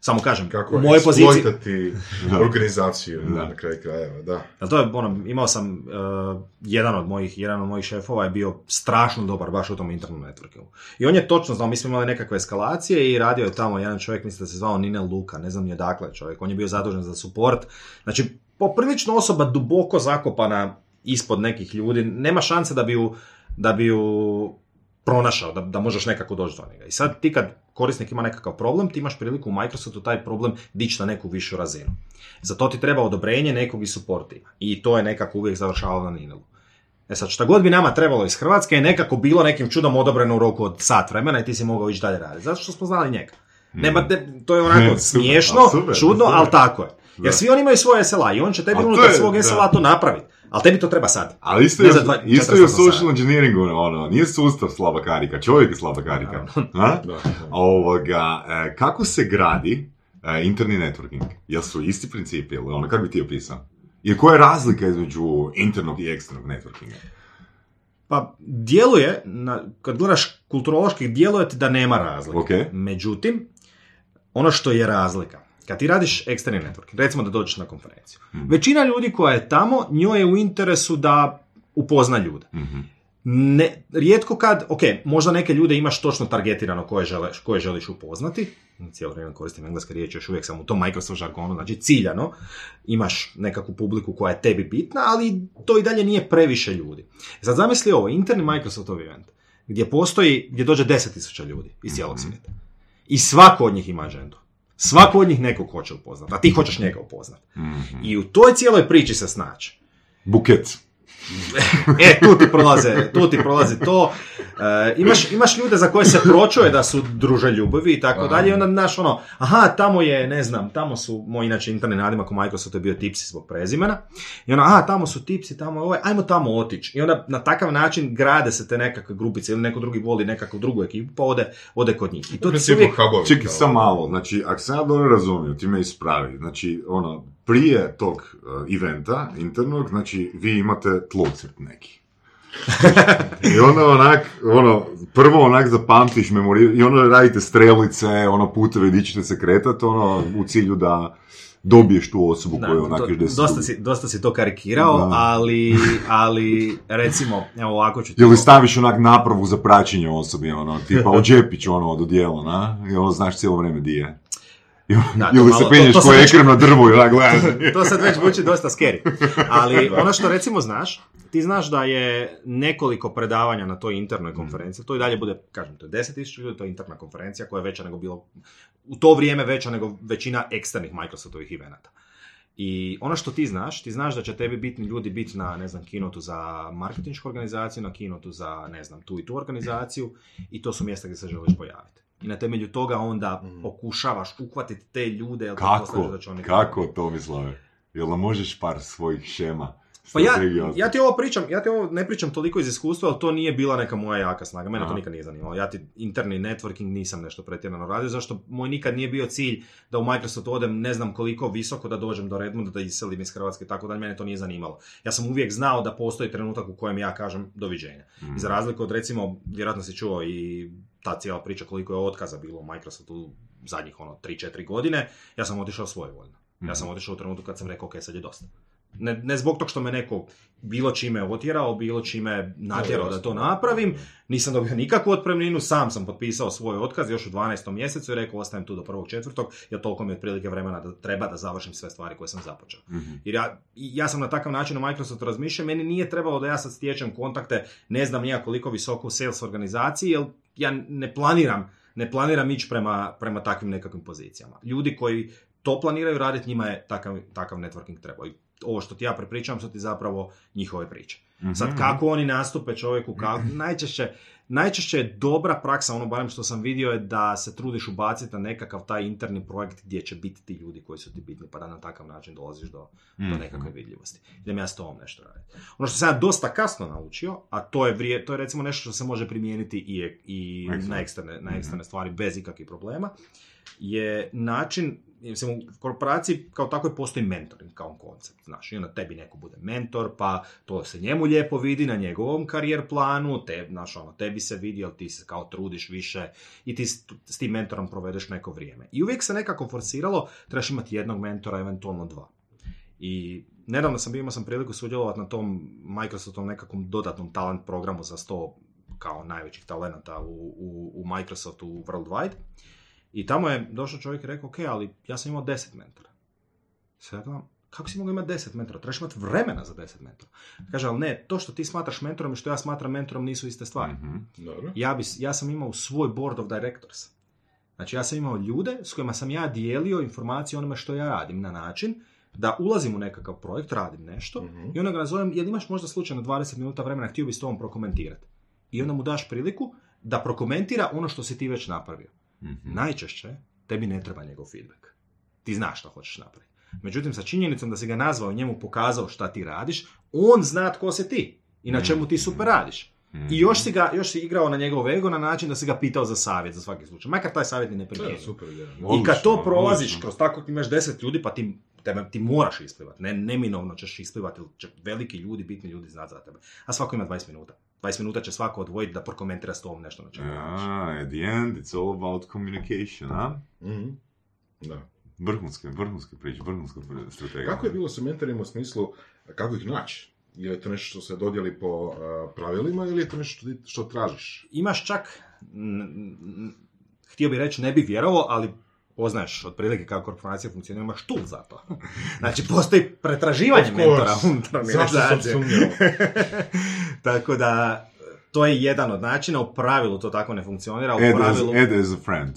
Samo kažem, Kako u mojoj poziciji... eksploitati organizaciju Da. na kraju krajeva, da. A to je, ono, imao sam, uh, jedan od mojih, jedan od mojih šefova je bio strašno dobar baš u tom internom networkingu. I on je točno znao, mi smo imali nekakve eskalacije i radio je tamo jedan čovjek, mislim da se zvao Nine Luka, ne znam ni odakle je čovjek, on je bio zadužen za support. Znači, poprilično osoba duboko zakopana ispod nekih ljudi, nema šanse da bi ju, da bi ju pronašao, da, da možeš nekako doći do njega. I sad ti kad korisnik ima nekakav problem, ti imaš priliku u Microsoftu taj problem dići na neku višu razinu. Za to ti treba odobrenje nekog iz support tima. I to je nekako uvijek završavalo na Ninelu. E sad, šta god bi nama trebalo iz Hrvatske je nekako bilo nekim čudom odobreno u roku od sat vremena i ti si mogao ići dalje raditi. Zato što smo znali njega. Nema, te- to je onako super, smiješno, super, čudno, super. ali tako je. Jer Da. svi oni imaju svoje SLA i on će tebi unutar svog. SLA to napraviti. Ali tebi to treba sad. Ali isto je, dva- isto je u 48 sati. social engineeringu, ono, nije sustav slaba karika, čovjek je slaba karika. A? da. Ovoga, e, kako se gradi e, interni networking? Jel su isti principi, ili ono, kako bi ti opisao? I koja je razlika između internog i eksternog networkinga? Pa djeluje, na, kad gledaš kulturološki, djeluje ti da nema razlike. Ok. Međutim, ono što je razlika, kad ti radiš eksterni network, recimo da dođeš na konferenciju, Mhm. većina ljudi koja je tamo, njoj je u interesu da upozna ljude. Mhm. Ne, rijetko kad, ok, možda neke ljude imaš točno targetirano koje, želeš, koje želiš upoznati, cijelo vrijeme koristim engleske riječi, još uvijek sam u tom Microsoft žargonu, znači ciljano, imaš nekakvu publiku koja je tebi bitna, ali to i dalje nije previše ljudi. Sad zamisli ovo, interni Microsoftov event, gdje postoji, gdje dođe 10.000 ljudi iz cijelog svijeta. I svako od njih ima agendu. Svako od njih nekog hoće upoznat, a ti hoćeš njega upoznat. Mhm. I u toj cijeloj priči se snaći. Buket. E, tu ti prolaze, tu ti prolazi to. E, imaš, imaš ljude za koje se pročuje da su druže ljubavi i tako dalje. I onda, znaš, ono, aha, tamo je, ne znam, tamo su, moj inače interni nadimak u Microsoftu je bio tipsi zbog prezimena. I onda, aha, tamo su tipsi, tamo je ovaj, ajmo tamo otići. I onda na takav način grade se te nekakve grupice ili neko drugi voli nekakvu drugu ekipu, pa ode, ode kod njih. I to ti uvijek... Čekaj, kao. sam malo, znači, ako sam ja dobro razumio, ti me ispravi, znači, ono, prije tog uh, eventa internog, znači vi imate tlocrt neki. I onda onak, ono, prvo onak zapamtiš memori, i onda radite strelice, ono puteve di ćete se kretat, ono, u cilju da dobiješ tu osobu Da, koju to- onak deset dosta, si, dosta si to karikirao, Da. ali, ali recimo, evo ovako ću ti... Ili staviš onak napravu za praćenje osobi, ono, tipa džepić, ono, od odijela, na? I ono, znaš cijelo vrijeme di je. Ili, Da, ili se penješ to ekrem na drvu i onak gledaš. to sad već zvuči dosta scary. Ali ono što recimo znaš, ti znaš da je nekoliko predavanja na toj internoj konferenciji, to i dalje bude, kažem, to je 10.000 ljudi, to je interna konferencija koja je veća nego bilo, u to vrijeme veća nego većina eksternih Microsoftovih eventa. I ono što ti znaš, ti znaš da će tebi bitni ljudi biti na, ne znam, kinotu za marketinšku organizaciju, na kinotu za, ne znam, tu i tu organizaciju i to su mjesta gdje se želiš pojaviti. I na temelju toga onda pokušavaš uhvatiti te ljude, jer Kako? da će oni... Kako, Tomislave? Jel možeš par svojih šema? Pa ja, ja ti ovo pričam, ja ti ovo ne pričam toliko iz iskustva, ali to nije bila neka moja jaka snaga. Mene to Aha. nikad nije zanimalo. Ja ti interni networking nisam nešto pretjerano radio, zašto moj nikad nije bio cilj da u Microsoft odem ne znam koliko visoko da dođem do Redmonda, da iselim iz Hrvatske tako dalje, mene to nije zanimalo. Ja sam uvijek znao da postoji trenutak u kojem ja kažem doviđenja. Mhm. I za razliku od recimo, vjerojatno si čuo i ta cijela priča koliko je otkaza bilo u Microsoftu zadnjih ono 3-4 godine, ja sam otišao svojevoljno. Ja sam otišao u trenutku kad sam rekao, ok, sad je dosta. Ne, ne zbog tog što me neko bilo čime otjerao, bilo čime natjerao da to napravim, nisam dobio nikakvu otpremninu, sam sam potpisao svoj otkaz još u 12. mjesecu i rekao ostajem tu do prvog četvrtog, jer toliko mi je otprilike vremena da treba da završim sve stvari koje sam započeo. Mhm. Jer ja, ja sam na takav način u Microsoftu razmišljao, meni nije trebalo da ja sad stječem kontakte, ne znam nija koliko visoko u sales organizaciji, jer ja ne planiram, ne planiram ići prema, prema takvim nekakvim pozicijama. Ljudi koji to planiraju raditi, njima je takav, takav networking trebao. I ovo što ti ja prepričavam su ti zapravo njihove priče. Mhm. Sad kako oni nastupe čovjeku, kako, najčešće, najčešće je dobra praksa, ono barem što sam vidio je da se trudiš ubaciti na nekakav taj interni projekt gdje će biti ti ljudi koji su ti bitni, pa da na takav način dolaziš do, do Mhm. nekakve vidljivosti. Idem ja s tom nešto raditi. Ono što sam ja dosta kasno naučio, a to je, vrije, to je recimo nešto što se može primijeniti i, i na eksterne, na Mhm. eksterne stvari bez ikakvih problema, je način, mislim, u korporaciji kao takvoj postoji mentoring kao koncept, znaš, i onda tebi neko bude mentor, pa to se njemu lijepo vidi na njegovom karijer planu, te, znaš, ono, tebi se vidi, ali ti se kao trudiš više i ti s, tim mentorom provedeš neko vrijeme. I uvijek se nekako forsiralo, trebaš imati jednog mentora, eventualno dva. I nedavno sam imao sam priliku sudjelovati na tom Microsoftom nekakvom dodatnom talent programu za 100 kao najvećih talenata u, u, u Microsoftu worldwide. I tamo je došao čovjek i rekao, ok, ali ja sam imao 10 mentora. Ja gledam, kako si mogao imati 10 mentora? Trebaš imati vremena za 10 mentora. Kaže, ali ne, to što ti smatraš mentorom i što ja smatram mentorom nisu iste stvari. Mhm. Dobro. Ja, bi, ja sam imao svoj board of directors. Znači ja sam imao ljude s kojima sam ja dijelio informacije o onome što ja radim na način da ulazim u nekakav projekt, radim nešto Mhm. i onda ga nazovem, jel imaš možda slučajno 20 minuta vremena, htio bi s tobom prokomentirati. I onda mu daš priliku da prokomentira ono što si ti već napravio. Mhm. Najčešće tebi ne treba njegov feedback. Ti znaš što hoćeš napraviti. Međutim, sa činjenicom da si ga nazvao i njemu pokazao šta ti radiš, on zna tko si ti i na čemu ti super radiš. Mhm. I još si, ga, još si igrao na njegov ego na način da si ga pitao za savjet za svaki slučaj. Makar taj savjet ni ne ideja. I kad to prolaziš odlično. kroz tako ti imaš deset ljudi, pa ti, tebe, ti moraš isplivati. Ne, neminovno ćeš isplivati, jer će veliki ljudi, bitni ljudi znati za tebe. A svako ima 20 minuta. 20 minuta će svako odvojiti da prokomentira s tobom nešto na čemu radiš. Ah, at the end, it's all about communication, a? Mhm. Da. Vrhunske, vrhunske priče, vrhunska strategija. Kako je bilo sa mentorima u smislu, kako ih naći? Je li to nešto što se dodjeli po uh, pravilima ili je to nešto što, tražiš? Imaš čak, n- n- htio bih reći, ne bi vjerovao, ali poznaješ otprilike kako korporacija funkcionira, imaš tool za to. Znači, postoji pretraživanje mentora unutar Zašto sam organizacije. Tako da, to je jedan od načina, u pravilu to tako ne funkcionira, u Ed pravilu... Ed as a friend.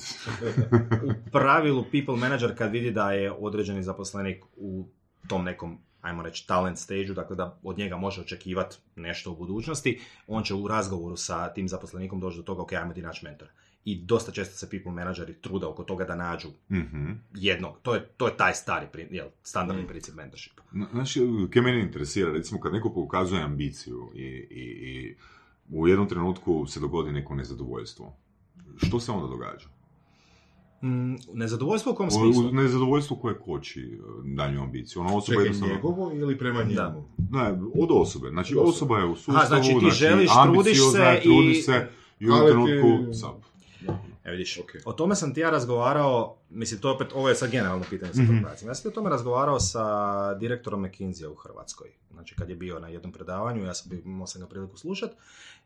u pravilu people manager kad vidi da je određeni zaposlenik u tom nekom ajmo reći talent stage dakle da od njega može očekivati nešto u budućnosti, on će u razgovoru sa tim zaposlenikom doći do toga, ok, ajmo ti naći mentora. I dosta često se people manageri trude oko toga da nađu Mhm. jednog. To je, to je taj stari, jel, standardni Mm. princip mentorshipa. Znači, kaj mene interesira, recimo kad neko pokazuje ambiciju i, i, i u jednom trenutku se dogodi neko nezadovoljstvo, što se onda događa? Mm, nezadovoljstvo u kom smislu? u nezadovoljstvu koje koči e, daljnju ambiciju. Ona osoba Čekaj, jednostavno... njegovo ili prema njemu? Da. Ne, od osobe. Znači, Od osobe. osoba je u sustavu, Aha, znači ti želiš, trudiš se i- trudiš se i u Ali jednom ti- trenutku sap. E vidiš, Ok. o tome sam ti ja razgovarao, mislim to opet, ovo je sad generalno pitanje sa Mhm. korporacijama. Ja sam ti o tome razgovarao sa direktorom McKinsey u Hrvatskoj. Znači kad je bio na jednom predavanju, ja sam, imao sam ga priliku slušati.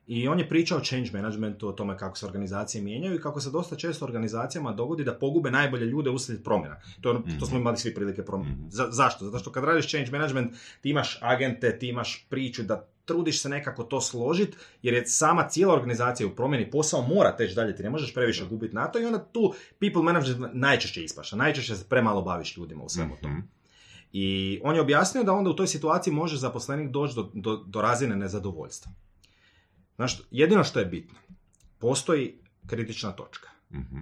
I on je pričao o change managementu, o tome kako se organizacije mijenjaju i kako se dosta često organizacijama dogodi da pogube najbolje ljude uslijed promjena. To, je ono, to smo imali svi prilike prom... Mhm. Za- zašto? Zato što kad radiš change management, ti imaš agente, ti imaš priču da trudiš se nekako to složiti, jer je sama cijela organizacija u promjeni, posao mora teći dalje, ti ne možeš previše gubiti na to i onda tu people management najčešće ispaša, najčešće se premalo baviš ljudima u svemu tome. Mhm. I on je objasnio da onda u toj situaciji može zaposlenik doći do, do, do razine nezadovoljstva. Znaš, jedino što je bitno, postoji kritična točka. Mhm.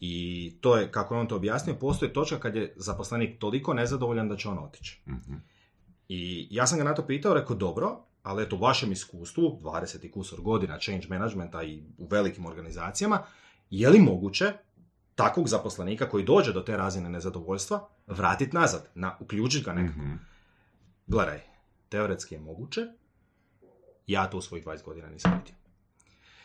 I to je, kako je on to objasnio, postoji točka kad je zaposlenik toliko nezadovoljan da će on otići. Mhm. I ja sam ga na to pitao, rekao dobro, ali eto u vašem iskustvu, 20 i kusor godina change managementa i u velikim organizacijama, je li moguće takvog zaposlenika koji dođe do te razine nezadovoljstva vratiti nazad, na, uključiti ga nekako? Mhm. Gledaj, teoretski je moguće, ja to u svojih 20 godina nisam vidio.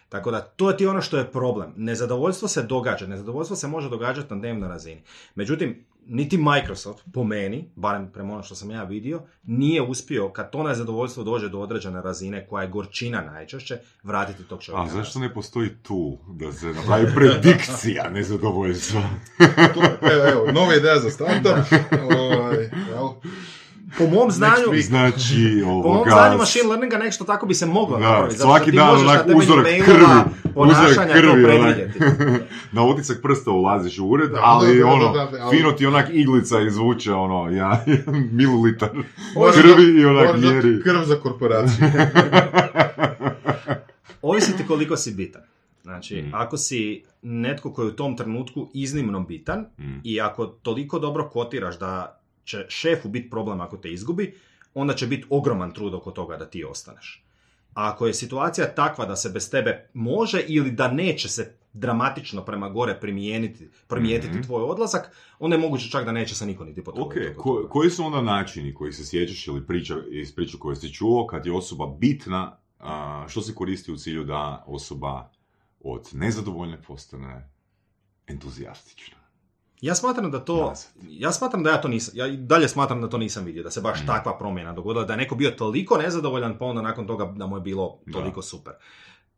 Tako da, to je ti ono što je problem. Nezadovoljstvo se događa, nezadovoljstvo se može događati na dnevnoj razini. Međutim, niti Microsoft, po meni, barem prema ono što sam ja vidio, nije uspio, kad to nezadovoljstvo dođe do određene razine, koja je gorčina najčešće, vratiti tog čovjeka. A zašto ne postoji tool da se napravi predikcija nezadovoljstva? To, evo, evo, nova ideja za startup. Po mom znanju. Znači, po mom ovoga... znanju machine learninga nešto tako bi se moglo Da, napraviti. svaki dan onak uzorak krvi, ponašanja uzorak krvi, onak. na otisak prsta ulaziš u ured, Da, ali da, da, ono, da, da, ali- fino ti onak iglica izvuče, ono, ja, mililitar krvi i onak mjeri. Krv za korporaciju. Ovisi ti koliko si bitan. Znači, Mm. ako si netko koji je u tom trenutku iznimno bitan Mm. i ako toliko dobro kotiraš da će šefu biti problem ako te izgubi, onda će biti ogroman trud oko toga da ti ostaneš. A ako je situacija takva da se bez tebe može ili da neće se dramatično prema gore primijeniti, primijetiti Mhm. tvoj odlazak, onda je moguće čak da neće se niko niti Ok, potruditi. oko ko- koji su onda načini koji se sjećaš ili priča iz priča koje si čuo kad je osoba bitna, a, što se koristi u cilju da osoba od nezadovoljne postane entuzijastična? Ja smatram da to, ja smatram da ja to nisam, ja i dalje smatram da to nisam vidio, da se baš Mm. takva promjena dogodila, da je neko bio toliko nezadovoljan, pa onda nakon toga da mu je bilo Da. toliko super.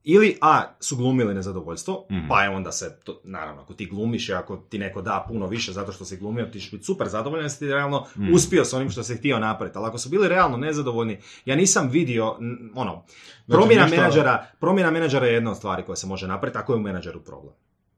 Ili A, su glumili nezadovoljstvo, Mhm. pa je onda se, to, naravno, ako ti glumiš i ako ti neko da puno više zato što si glumio, ti ćeš biti super zadovoljan, jer si ti realno Mhm. uspio s onim što si htio napraviti. Ali ako su bili realno nezadovoljni, ja nisam vidio, n- ono, Znači, promjena menadžera, promjena menadžera je jedna od stvari koja se može napraviti ako je u menadžeru problem.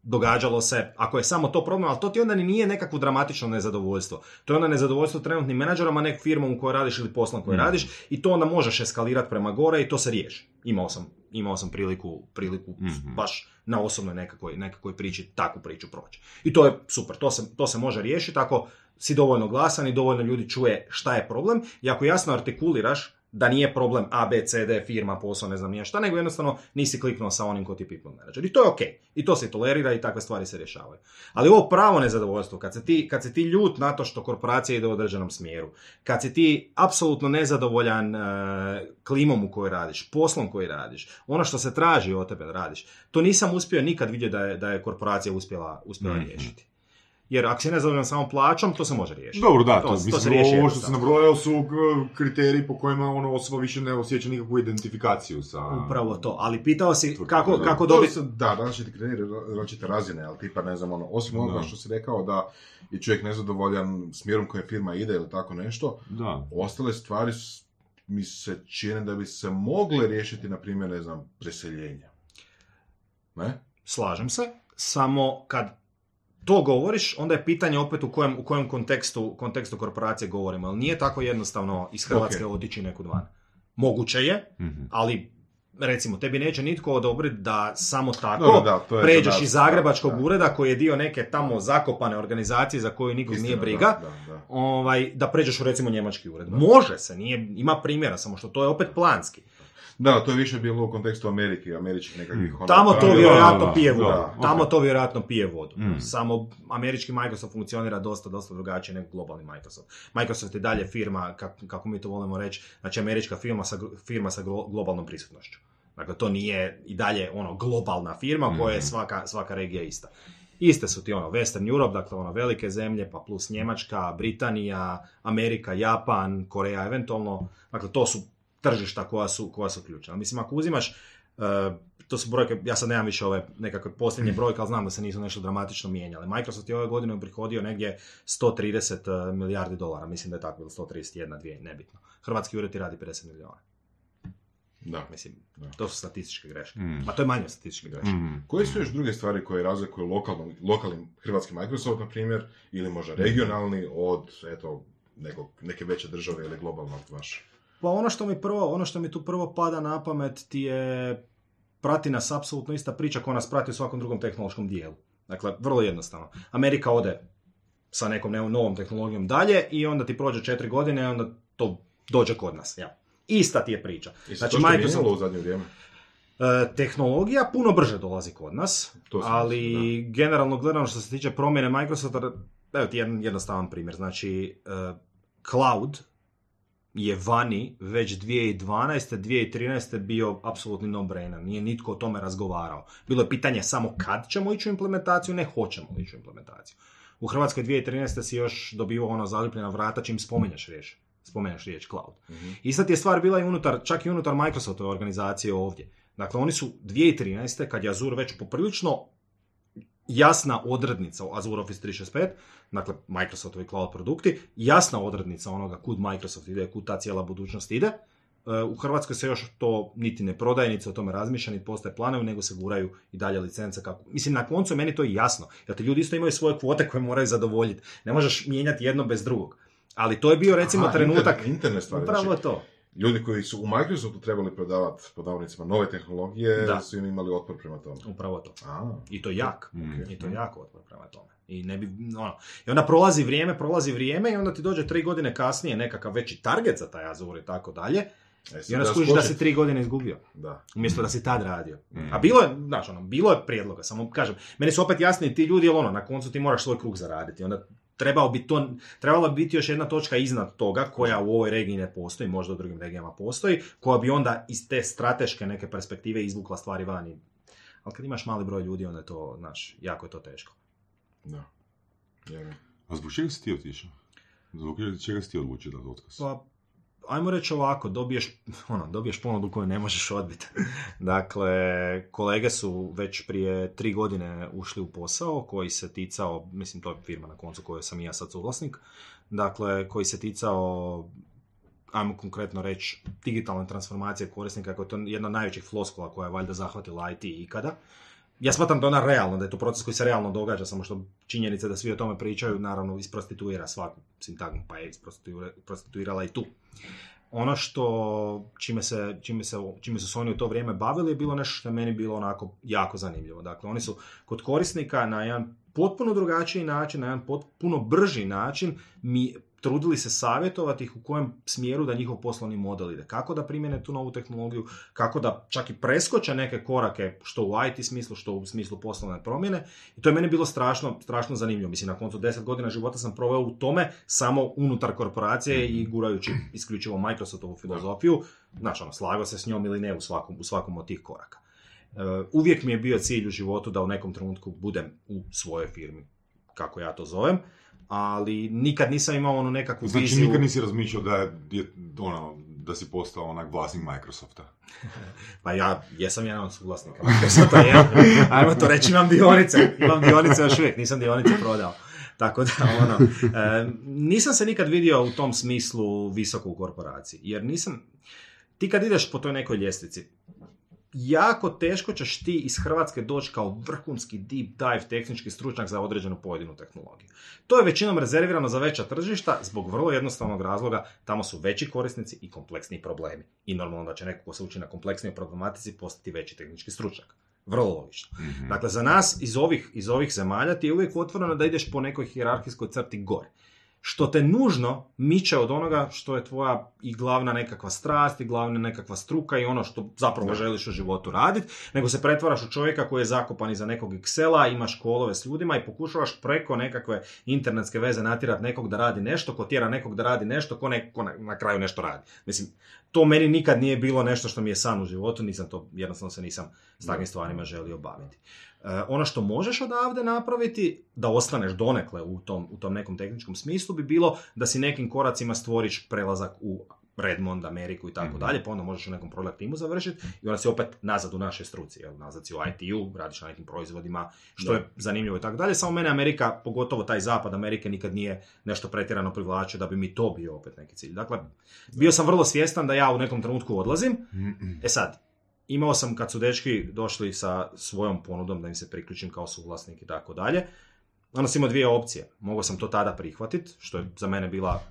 Događalo se, ako je samo to problem, ali to ti onda ni nije nekakvo dramatično nezadovoljstvo. To je onda nezadovoljstvo trenutnim menadžerom, a ne firmom u kojoj radiš ili poslom koji Mm. radiš i to onda možeš eskalirati prema gore i to se riješi. Imao sam, imao sam priliku, priliku Mhm. baš na osobnoj nekakvoj, nekakvoj priči takvu priču proći. I to je super, to se, to se može riješiti ako si dovoljno glasan i dovoljno ljudi čuje šta je problem i ako jasno artikuliraš da nije problem A, B, C, D, firma, posao, ne znam nije šta, nego jednostavno nisi kliknuo sa onim ko ti people manager. I to je ok. I to se tolerira i takve stvari se rješavaju. Ali ovo pravo nezadovoljstvo, kad se ti, kad se ti ljut na to što korporacija ide u određenom smjeru, kad si ti apsolutno nezadovoljan e, klimom u kojoj radiš, poslom koji radiš, ono što se traži od tebe da radiš, to nisam uspio nikad vidjeti da je, da je korporacija uspjela, uspjela Mhm. riješiti. Jer ako si nezadovoljan samom plaćom, to se može riješiti. Dobro, da, to, to, to se riješi ovo što se nabrojao su uh, kriteriji po kojima ono osoba više ne osjeća nikakvu identifikaciju sa... Upravo to, ali pitao si To- kako, da. kako dobiti... da, različiti kriteriji, različite razine, ali tipa, ne znam, ono, osim onoga što si rekao da je čovjek nezadovoljan smjerom koje firma ide ili tako nešto, Da. ostale stvari mi se čine da bi se mogle riješiti, na primjer, ne znam, preseljenja. Ne? Slažem se, samo kad to govoriš, onda je pitanje opet u kojem, u kojem kontekstu, kontekstu korporacije govorimo, ali nije tako jednostavno iz Hrvatske Ok. otići nekud van. Moguće je, Mhm. ali recimo, tebi neće nitko odobriti da samo tako Dobro, da, to je pređeš iz zagrebačkog da, da. ureda koji je dio neke tamo zakopane organizacije za koju nikog Istina, nije briga, Da, da, da. ovaj, da pređeš u recimo njemački ured. Može se, nije, ima primjera, samo što to je opet planski. Da, to je više bilo u kontekstu Amerike, američkih nekakvih... ono, Tamo to vjerojatno pije vodu. da, Tamo to vjerojatno pije vodu. Mm. Samo američki Microsoft funkcionira dosta, dosta drugačije nego globalni Microsoft. Microsoft je dalje firma, kak- kako mi to volimo reći, znači američka firma sa, firma sa glo- globalnom prisutnošću. Dakle, to nije i dalje ono globalna firma u kojoj je Mhm. svaka, svaka regija ista. Iste su ti ono Western Europe, dakle ono velike zemlje, pa plus Njemačka, Britanija, Amerika, Japan, Koreja eventualno. Dakle, to su tržišta koja su, koja su ključna. Ali Mislim, ako uzimaš, e, to su brojke, ja sad nemam više ove nekakve posljednje brojke, ali znam da se nisu nešto dramatično mijenjale. Microsoft je ove godine prihodio negdje 130 milijardi dolara, mislim da je tako bilo 131, 2, nebitno. Hrvatski ured ti radi 50 milijuna. Da. Mislim, Da. to su statističke greške. Mm. Ma to je manje statističke greške. Mm. Koje su još druge stvari koje razlikuju lokalno, lokalni hrvatski Microsoft, na primjer, ili možda regionalni od, eto, nekog, neke veće države ili globalnog vaš? Pa ono što mi prvo, ono što mi tu prvo pada na pamet ti je prati nas apsolutno ista priča koja nas prati u svakom drugom tehnološkom dijelu. Dakle, vrlo jednostavno. Amerika ode sa nekom ne- novom tehnologijom dalje i onda ti prođe četiri godine i onda to dođe kod nas. Ja. Ista ti je priča. I Znači, to što mijenjalo u zadnje vrijeme? E, tehnologija puno brže dolazi kod nas, To sam ali mislio, generalno gledano što se tiče promjene Microsofta, evo ti jedan jednostavan primjer, znači e, cloud je vani već 2012. 2013. bio apsolutni no-brainer, nije nitko o tome razgovarao. Bilo je pitanje samo kad ćemo ići u implementaciju, ne hoćemo ići u implementaciju. U Hrvatskoj 2013. si još dobivao ono zaljepljena vrata čim spomenješ riječ, spomeneš riječ cloud. Mhm. Ista ti je stvar bila i unutar, čak i unutar Microsoftove organizacije ovdje. Dakle, oni su 2013. kad je Azure već poprilično jasna odrednica u Azure Office 365, dakle Microsoftovi cloud produkti, jasna odrednica onoga kud Microsoft ide, kud ta cijela budućnost ide. E, U Hrvatskoj se još to niti ne prodaje, niti se o tome razmišlja, niti postoje planovi, nego se guraju i dalje licence. Kako... Mislim, na koncu meni to je jasno, jer ti ljudi isto imaju svoje kvote koje moraju zadovoljiti. Ne možeš mijenjati jedno bez drugog. Ali to je bio recimo Aha, trenutak... Interne, interne stvari. Upravo Znači, to. Ljudi koji su u Microsoftu trebali prodavati pod navodnicima nove tehnologije, Da. su im imali otpor prema tome. Upravo to. A, I to jak. Mm. I to jako otpor prema tome. I, ne bi, ono, I onda prolazi vrijeme, prolazi vrijeme i onda ti dođe tri godine kasnije nekakav veći target za taj Azure i tako dalje. e, I onda da skužiš da si tri godine izgubio. Da. Umjesto da si tad radio. Mm. A bilo je, znaš, ono, bilo je prijedloga, samo kažem, meni su opet jasni ti ljudi, jer ono, na koncu ti moraš svoj krug zaraditi. Onda trebao bi to, trebala bi biti još jedna točka iznad toga, koja u ovoj regiji ne postoji, možda u drugim regijama postoji, koja bi onda iz te strateške neke perspektive izvukla stvari vani. Ali kad imaš mali broj ljudi, onda je to, znaš, jako je to teško. Da. Vjerujem. A zbog čega si ti otišao? Zbog čega si ti odlučio da otkaz? Pa, ajmo reći ovako, dobiješ, ono, dobiješ ponudu koju ne možeš odbiti. dakle, kolege su već prije tri godine ušli u posao koji se ticao, mislim to je firma na koncu kojoj sam i ja sad suvlasnik, dakle, koji se ticao ajmo konkretno reći, digitalne transformacije korisnika, kako je to jedna od najvećih floskula koja je valjda zahvatila IT ikada. Ja smatram da ona realno, da je to proces koji se realno događa, samo što činjenica da svi o tome pričaju, naravno isprostituira svaku sintagmu, pa je isprostituira- prostituirala i tu. Ono što, čime, se, čime, se, čime su oni u to vrijeme bavili je bilo nešto što je meni bilo onako jako zanimljivo. Dakle, oni su kod korisnika na jedan potpuno drugačiji način, na jedan potpuno brži način mi trudili se savjetovati ih u kojem smjeru da njihov poslovni model ide. Kako da primjene tu novu tehnologiju, kako da čak i preskoče neke korake što u IT smislu, što u smislu poslovne promjene. I to je meni bilo strašno, strašno zanimljivo. Mislim, na koncu 10 godina života sam proveo u tome samo unutar korporacije i gurajući isključivo Microsoftovu filozofiju. Znači, ono, slagao se s njom ili ne u svakom, u svakom od tih koraka. E, uvijek mi je bio cilj u životu da u nekom trenutku budem u svojoj firmi, kako ja to zovem, ali nikad nisam imao onu nekakvu Znači viziju... nikad nisi razmišljao da je, je ono, da si postao onak vlasnik Microsofta. Pa ja jesam jedan od suvlasnika Microsofta, je. Ajmo to reći, imam dionice. Imam dionice još uvijek, nisam dionice prodao. Tako da, ono, e, nisam se nikad vidio u tom smislu visoko u korporaciji. Jer nisam, ti kad ideš po toj nekoj ljestvici, jako teško ćeš ti iz Hrvatske doći kao vrhunski deep dive tehnički stručnjak za određenu pojedinu tehnologiju. To je većinom rezervirano za veća tržišta zbog vrlo jednostavnog razloga, tamo su veći korisnici i kompleksniji problemi. I normalno da će neko ko se uči na kompleksnijoj problematici postati veći tehnički stručnjak. Vrlo logično. Mhm. Dakle, za nas iz ovih, iz ovih zemalja ti je uvijek otvoreno da ideš po nekoj hijerarhijskoj crti gore. Što te nužno miče od onoga što je tvoja i glavna nekakva strast i glavna nekakva struka i ono što zapravo želiš u životu raditi, nego se pretvaraš u čovjeka koji je zakopan iza nekog Excela, imaš kolove s ljudima i pokušavaš preko nekakve internetske veze natjerati nekog da radi nešto, ko tjera nekog da radi nešto, ko, ne, ko na, na kraju nešto radi. Mislim, to meni nikad nije bilo nešto što mi je san u životu, nisam to, jednostavno se nisam s takvim stvarima želio baviti. E, ono što možeš odavde napraviti, da ostaneš donekle u tom, u tom nekom tehničkom smislu, bi bilo da si nekim koracima stvoriš prelazak u Redmond, Ameriku i tako dalje, pa onda možeš u nekom product timu završiti i onda si opet nazad u našoj struci, jel? nazad si u IT-u, radiš na nekim proizvodima, što je zanimljivo i tako dalje. Samo mene Amerika, pogotovo taj zapad Amerike, nikad nije nešto pretjerano privlačio da bi mi to bio opet neki cilj. Dakle, bio sam vrlo svjestan da ja u nekom trenutku odlazim. E sad, imao sam kad su dečki došli sa svojom ponudom da im se priključim kao suvlasnik i tako dalje, onda sam imao dvije opcije. Mogao sam to tada prihvatiti, što je za mene bila...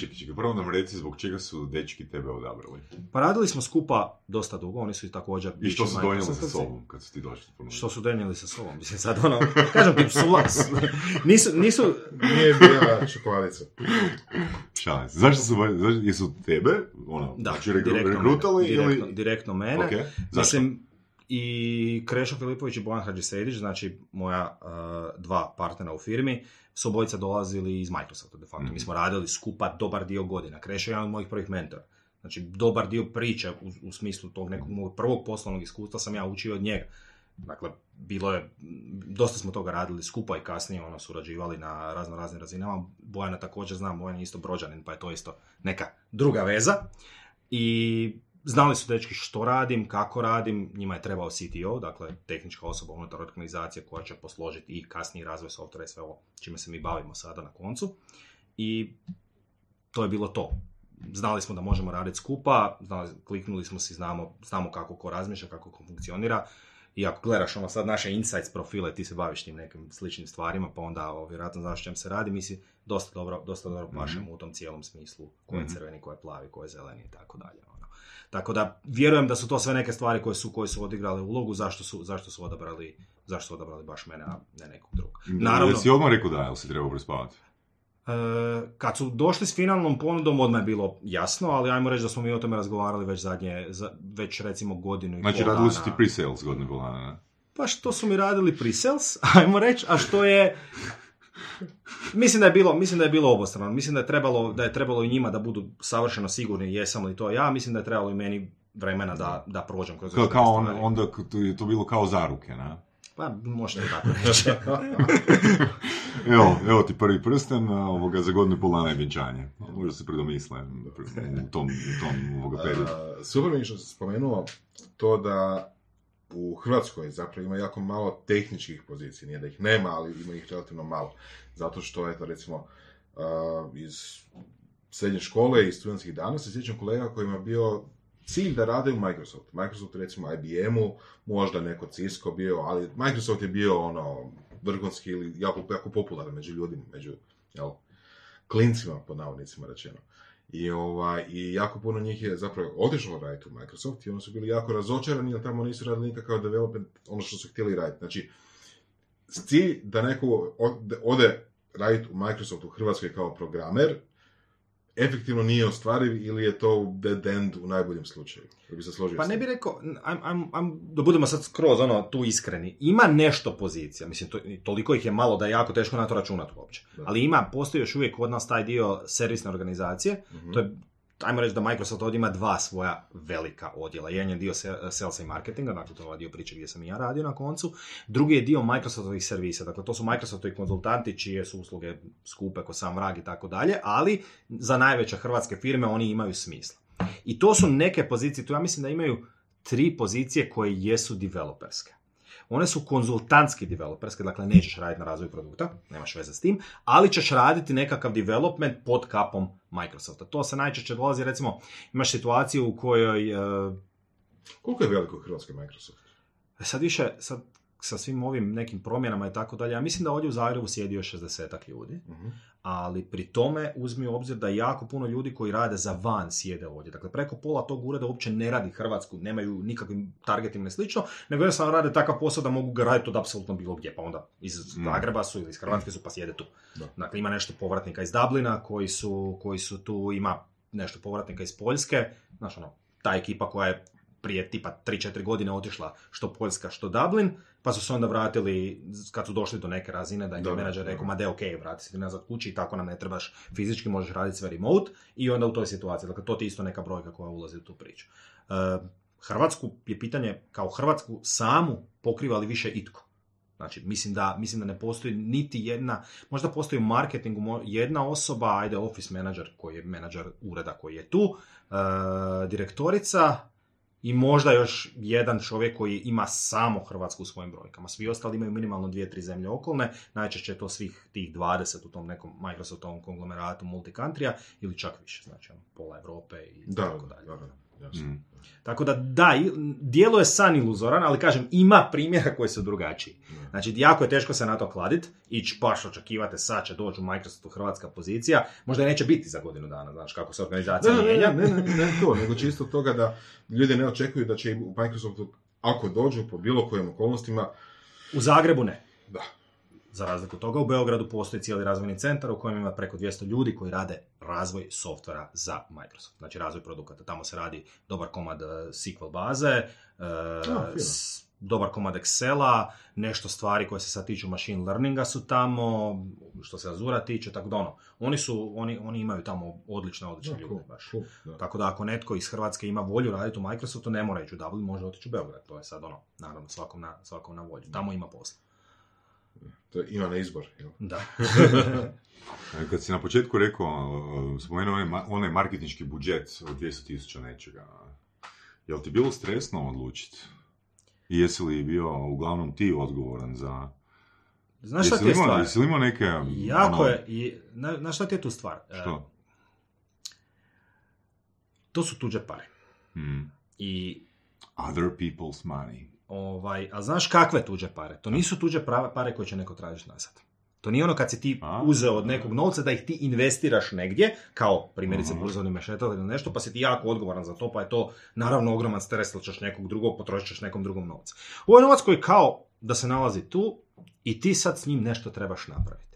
Čekaj, čekaj, prvo nam reci zbog čega su dečki tebe odabrali. Pa radili smo skupa dosta dugo, oni su i također... I što su donijeli sa sobom kad su ti došli ponuditi? Što su donijeli sa sobom? Mislim, sad ono, kažem ti, suvlas. Nisu, nisu, Nije bila čokoladica. Šalim se. Zašto su, zašto, jesu tebe, ono, da, znači direktno, rekrutali mene, direktno, ili... direktno mene. Ok, zašto? Mislim, i Krešo Filipović i Bojan Hadžisedić, znači moja uh, dva partnera u firmi, su obojica dolazili iz Microsofta, de facto. Mhm. Mi smo radili skupa dobar dio godina. Krešo je jedan od mojih prvih mentora. Znači, dobar dio priče u, u smislu tog nekog mog prvog poslovnog iskustva sam ja učio od njega. Dakle, bilo je, dosta smo toga radili skupa i kasnije ono, surađivali na razno raznim razinama. Bojana također znam, Bojan je isto brođanin, pa je to isto neka druga veza. I znali su dečki što radim, kako radim, njima je trebao CTO, dakle tehnička osoba unutar organizacije koja će posložiti i kasniji razvoj softvera i sve ovo čime se mi bavimo sada na koncu. I to je bilo to. Znali smo da možemo raditi skupa, znali, kliknuli smo si, znamo, znamo kako ko razmišlja, kako ko funkcionira. I ako gledaš ono sad naše insights profile, ti se baviš tim nekim sličnim stvarima, pa onda o, vjerojatno znaš čem se radi, mi si dosta dobro, dosta dobro pašemo u tom cijelom smislu, ko je Mhm. crveni, ko je plavi, ko je zeleni i tako dalje. Tako da vjerujem da su to sve neke stvari koje su koje su odigrale ulogu zašto su zašto su odabrali zašto su odabrali baš mene a ne nekog drugog. Naravno, Jesi odmah rekao da, jel si trebao prespavati? e, kad su došli s finalnom ponudom odmah je bilo jasno, ali ajmo reći da smo mi o tome razgovarali već zadnje za, već recimo godinu i Znači, pol radili su dana. ti pre-sales pol dana, ne? Pa što su mi radili pre-sales, ajmo reći, a što je... Mislim da je bilo, mislim da je bilo obostrano. Mislim da je trebalo, da je trebalo i njima da budu savršeno sigurni jesam li to ja. Mislim da je trebalo i meni vremena da, da prođem kroz Kao, ove kao on, onda to je to bilo kao zaruke, ne? Pa i tako reći. Evo, evo ti prvi prsten, ovoga za godinu i pol dana je vjenčanje. Možda se predomisle u tom, u tom ovoga periodu. A, super mi je što si spomenuo to da u Hrvatskoj zapravo ima jako malo tehničkih pozicija, nije da ih nema, ali ima ih relativno malo. Zato što, eto, recimo, iz srednje škole i studentskih dana se sjećam kolega kojima je bio cilj da rade u Microsoft. Microsoft, recimo, IBM-u, možda neko Cisco bio, ali Microsoft je bio ono, vrhunski ili jako, jako popularan među ljudima, među, jel, klincima, pod navodnicima rečeno. I, ovaj, I jako puno njih je zapravo otišlo raditi u Microsoft i oni su bili jako razočarani jer tamo nisu radili nikakav development, ono što su htjeli raditi. Znači, cilj da neko ode, raditi u Microsoft u Hrvatskoj kao programer, efektivno nije ostvariv ili je to dead end u najboljem slučaju. Da bi se složio Pa ne tim. bi rekao, am, am, am, da budemo sad skroz ono tu iskreni, ima nešto pozicija, mislim to, toliko ih je malo da je jako teško na to računati uopće, Da. ali ima, postoji još uvijek kod nas taj dio servisne organizacije, Mhm. to je, ajmo reći da Microsoft ovdje ima dva svoja velika odjela, jedan je dio salesa i marketinga, dakle to je dio priče gdje sam i ja radio na koncu, drugi je dio Microsoftovih servisa, dakle to su Microsoftovi konzultanti čije su usluge skupe ko sam vrag i tako dalje, ali za najveće hrvatske firme oni imaju smisla. I to su neke pozicije, tu ja mislim da imaju tri pozicije koje jesu developerske. One su konzultantski developerske, dakle nećeš raditi na razvoju produkta, nemaš veze s tim, ali ćeš raditi nekakav development pod kapom Microsofta. To se najčešće dolazi, recimo, imaš situaciju u kojoj, e, Koliko je veliko u Hrvatskoj Microsoft? sad više, sad sa svim ovim nekim promjenama i tako dalje, ja mislim da ovdje u Zagrebu sjedi još 60 ljudi, Mhm. ali pri tome uzmi u obzir da jako puno ljudi koji rade za van sjede ovdje. Dakle, preko pola tog ureda uopće ne radi Hrvatsku, nemaju nikakvim targetima i slično, nego jednostavno rade takav posao da mogu ga raditi od apsolutno bilo gdje, pa onda iz Zagreba su ili iz Hrvatske su pa sjede tu. Da. Dakle, ima nešto povratnika iz Dublina koji su, koji su tu, ima nešto povratnika iz Poljske, znaš ono, ta ekipa koja je prije tipa 3-4 godine otišla što Poljska, što Dublin, pa su se onda vratili kad su došli do neke razine da im je menadžer rekao, ma de, ok, vrati se ti nazad kući i tako nam ne trebaš fizički, možeš raditi sve remote i onda u toj situaciji, dakle to ti isto neka brojka koja ulazi u tu priču. E, Hrvatsku je pitanje, kao Hrvatsku samu pokriva li više itko? Znači, mislim da, mislim da ne postoji niti jedna, možda postoji u marketingu jedna osoba, ajde office manager koji je menadžer ureda koji je tu, e, direktorica i možda još jedan čovjek koji ima samo Hrvatsku u svojim brojkama. Svi ostali imaju minimalno dvije, tri zemlje okolne, najčešće je to svih tih 20 u tom nekom Microsoftovom konglomeratu multikantrija ili čak više, znači ono, pola Europe i Da, tako da, dalje. da, da. Mm. Tako da da, i- djeluje san iluzoran, ali kažem, ima primjera koji su drugačiji. Znači, jako je teško se na to kladit, ići baš očekivate sad će doći u Microsoftu hrvatska pozicija, možda neće biti za godinu dana, znaš kako se organizacija ne, mijenja. ne, ne, ne, ne to, nego čisto toga da ljudi ne očekuju da će u Microsoftu, ako dođu po bilo kojim okolnostima, U Zagrebu ne. da, Za razliku od toga, u Beogradu postoji cijeli razvojni centar u kojem ima preko 200 ljudi koji rade razvoj softvera za Microsoft. Znači razvoj produkata. Tamo se radi dobar komad eh, SQL baze, eh, s- dobar komad Excela, nešto stvari koje se sad tiču machine learninga su tamo, što se Azura tiče, tako da ono, oni su, oni, oni imaju tamo odlične, odlične ljude baš. cool, da. Tako da ako netko iz Hrvatske ima volju raditi u Microsoftu, ne mora ići u Dublin, može otići u Beograd. To je sad ono, naravno, svakom na, svakom na volju. Tamo ima posla. To je, ima na izbor, jel? Da. E, Kad si na početku rekao, spomenuo onaj, onaj marketinški budžet od 200.000 nečega, je li ti bilo stresno odlučiti? I jesi li bio uglavnom ti odgovoran za... Znaš šta ti je stvar? Jesi li imao neke... Jako ono, je, i, na, znaš šta ti je tu stvar? E, Što? to su tuđe pare. Hmm. I Other people's money. Ovaj, a znaš kakve tuđe pare? To nisu tuđe prave pare koje će neko tražiti nazad. To nije ono kad si ti A? uzeo od nekog novca da ih ti investiraš negdje, kao primjerice Aha. burzovni mešetar ili nešto, pa si ti jako odgovoran za to, pa je to naravno ogroman stres, jer ćeš nekog drugog, potrošit ćeš nekom drugom novca. Ovo je novac koji kao da se nalazi tu i ti sad s njim nešto trebaš napraviti.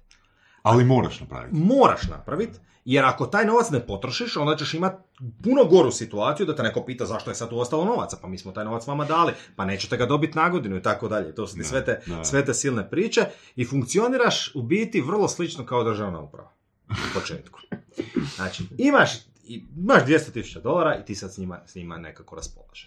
Ali moraš napraviti. moraš napraviti, jer ako taj novac ne potrošiš, onda ćeš imati puno goru situaciju da te neko pita zašto je sad tu ostalo novaca, pa mi smo taj novac vama dali, pa nećete ga dobiti na godinu i tako dalje. To su ti sve te, sve te silne priče i funkcioniraš u biti vrlo slično kao državna uprava u početku. Znači, imaš, imaš 200.000 dolara i ti sad s njima, s njima nekako raspolažeš.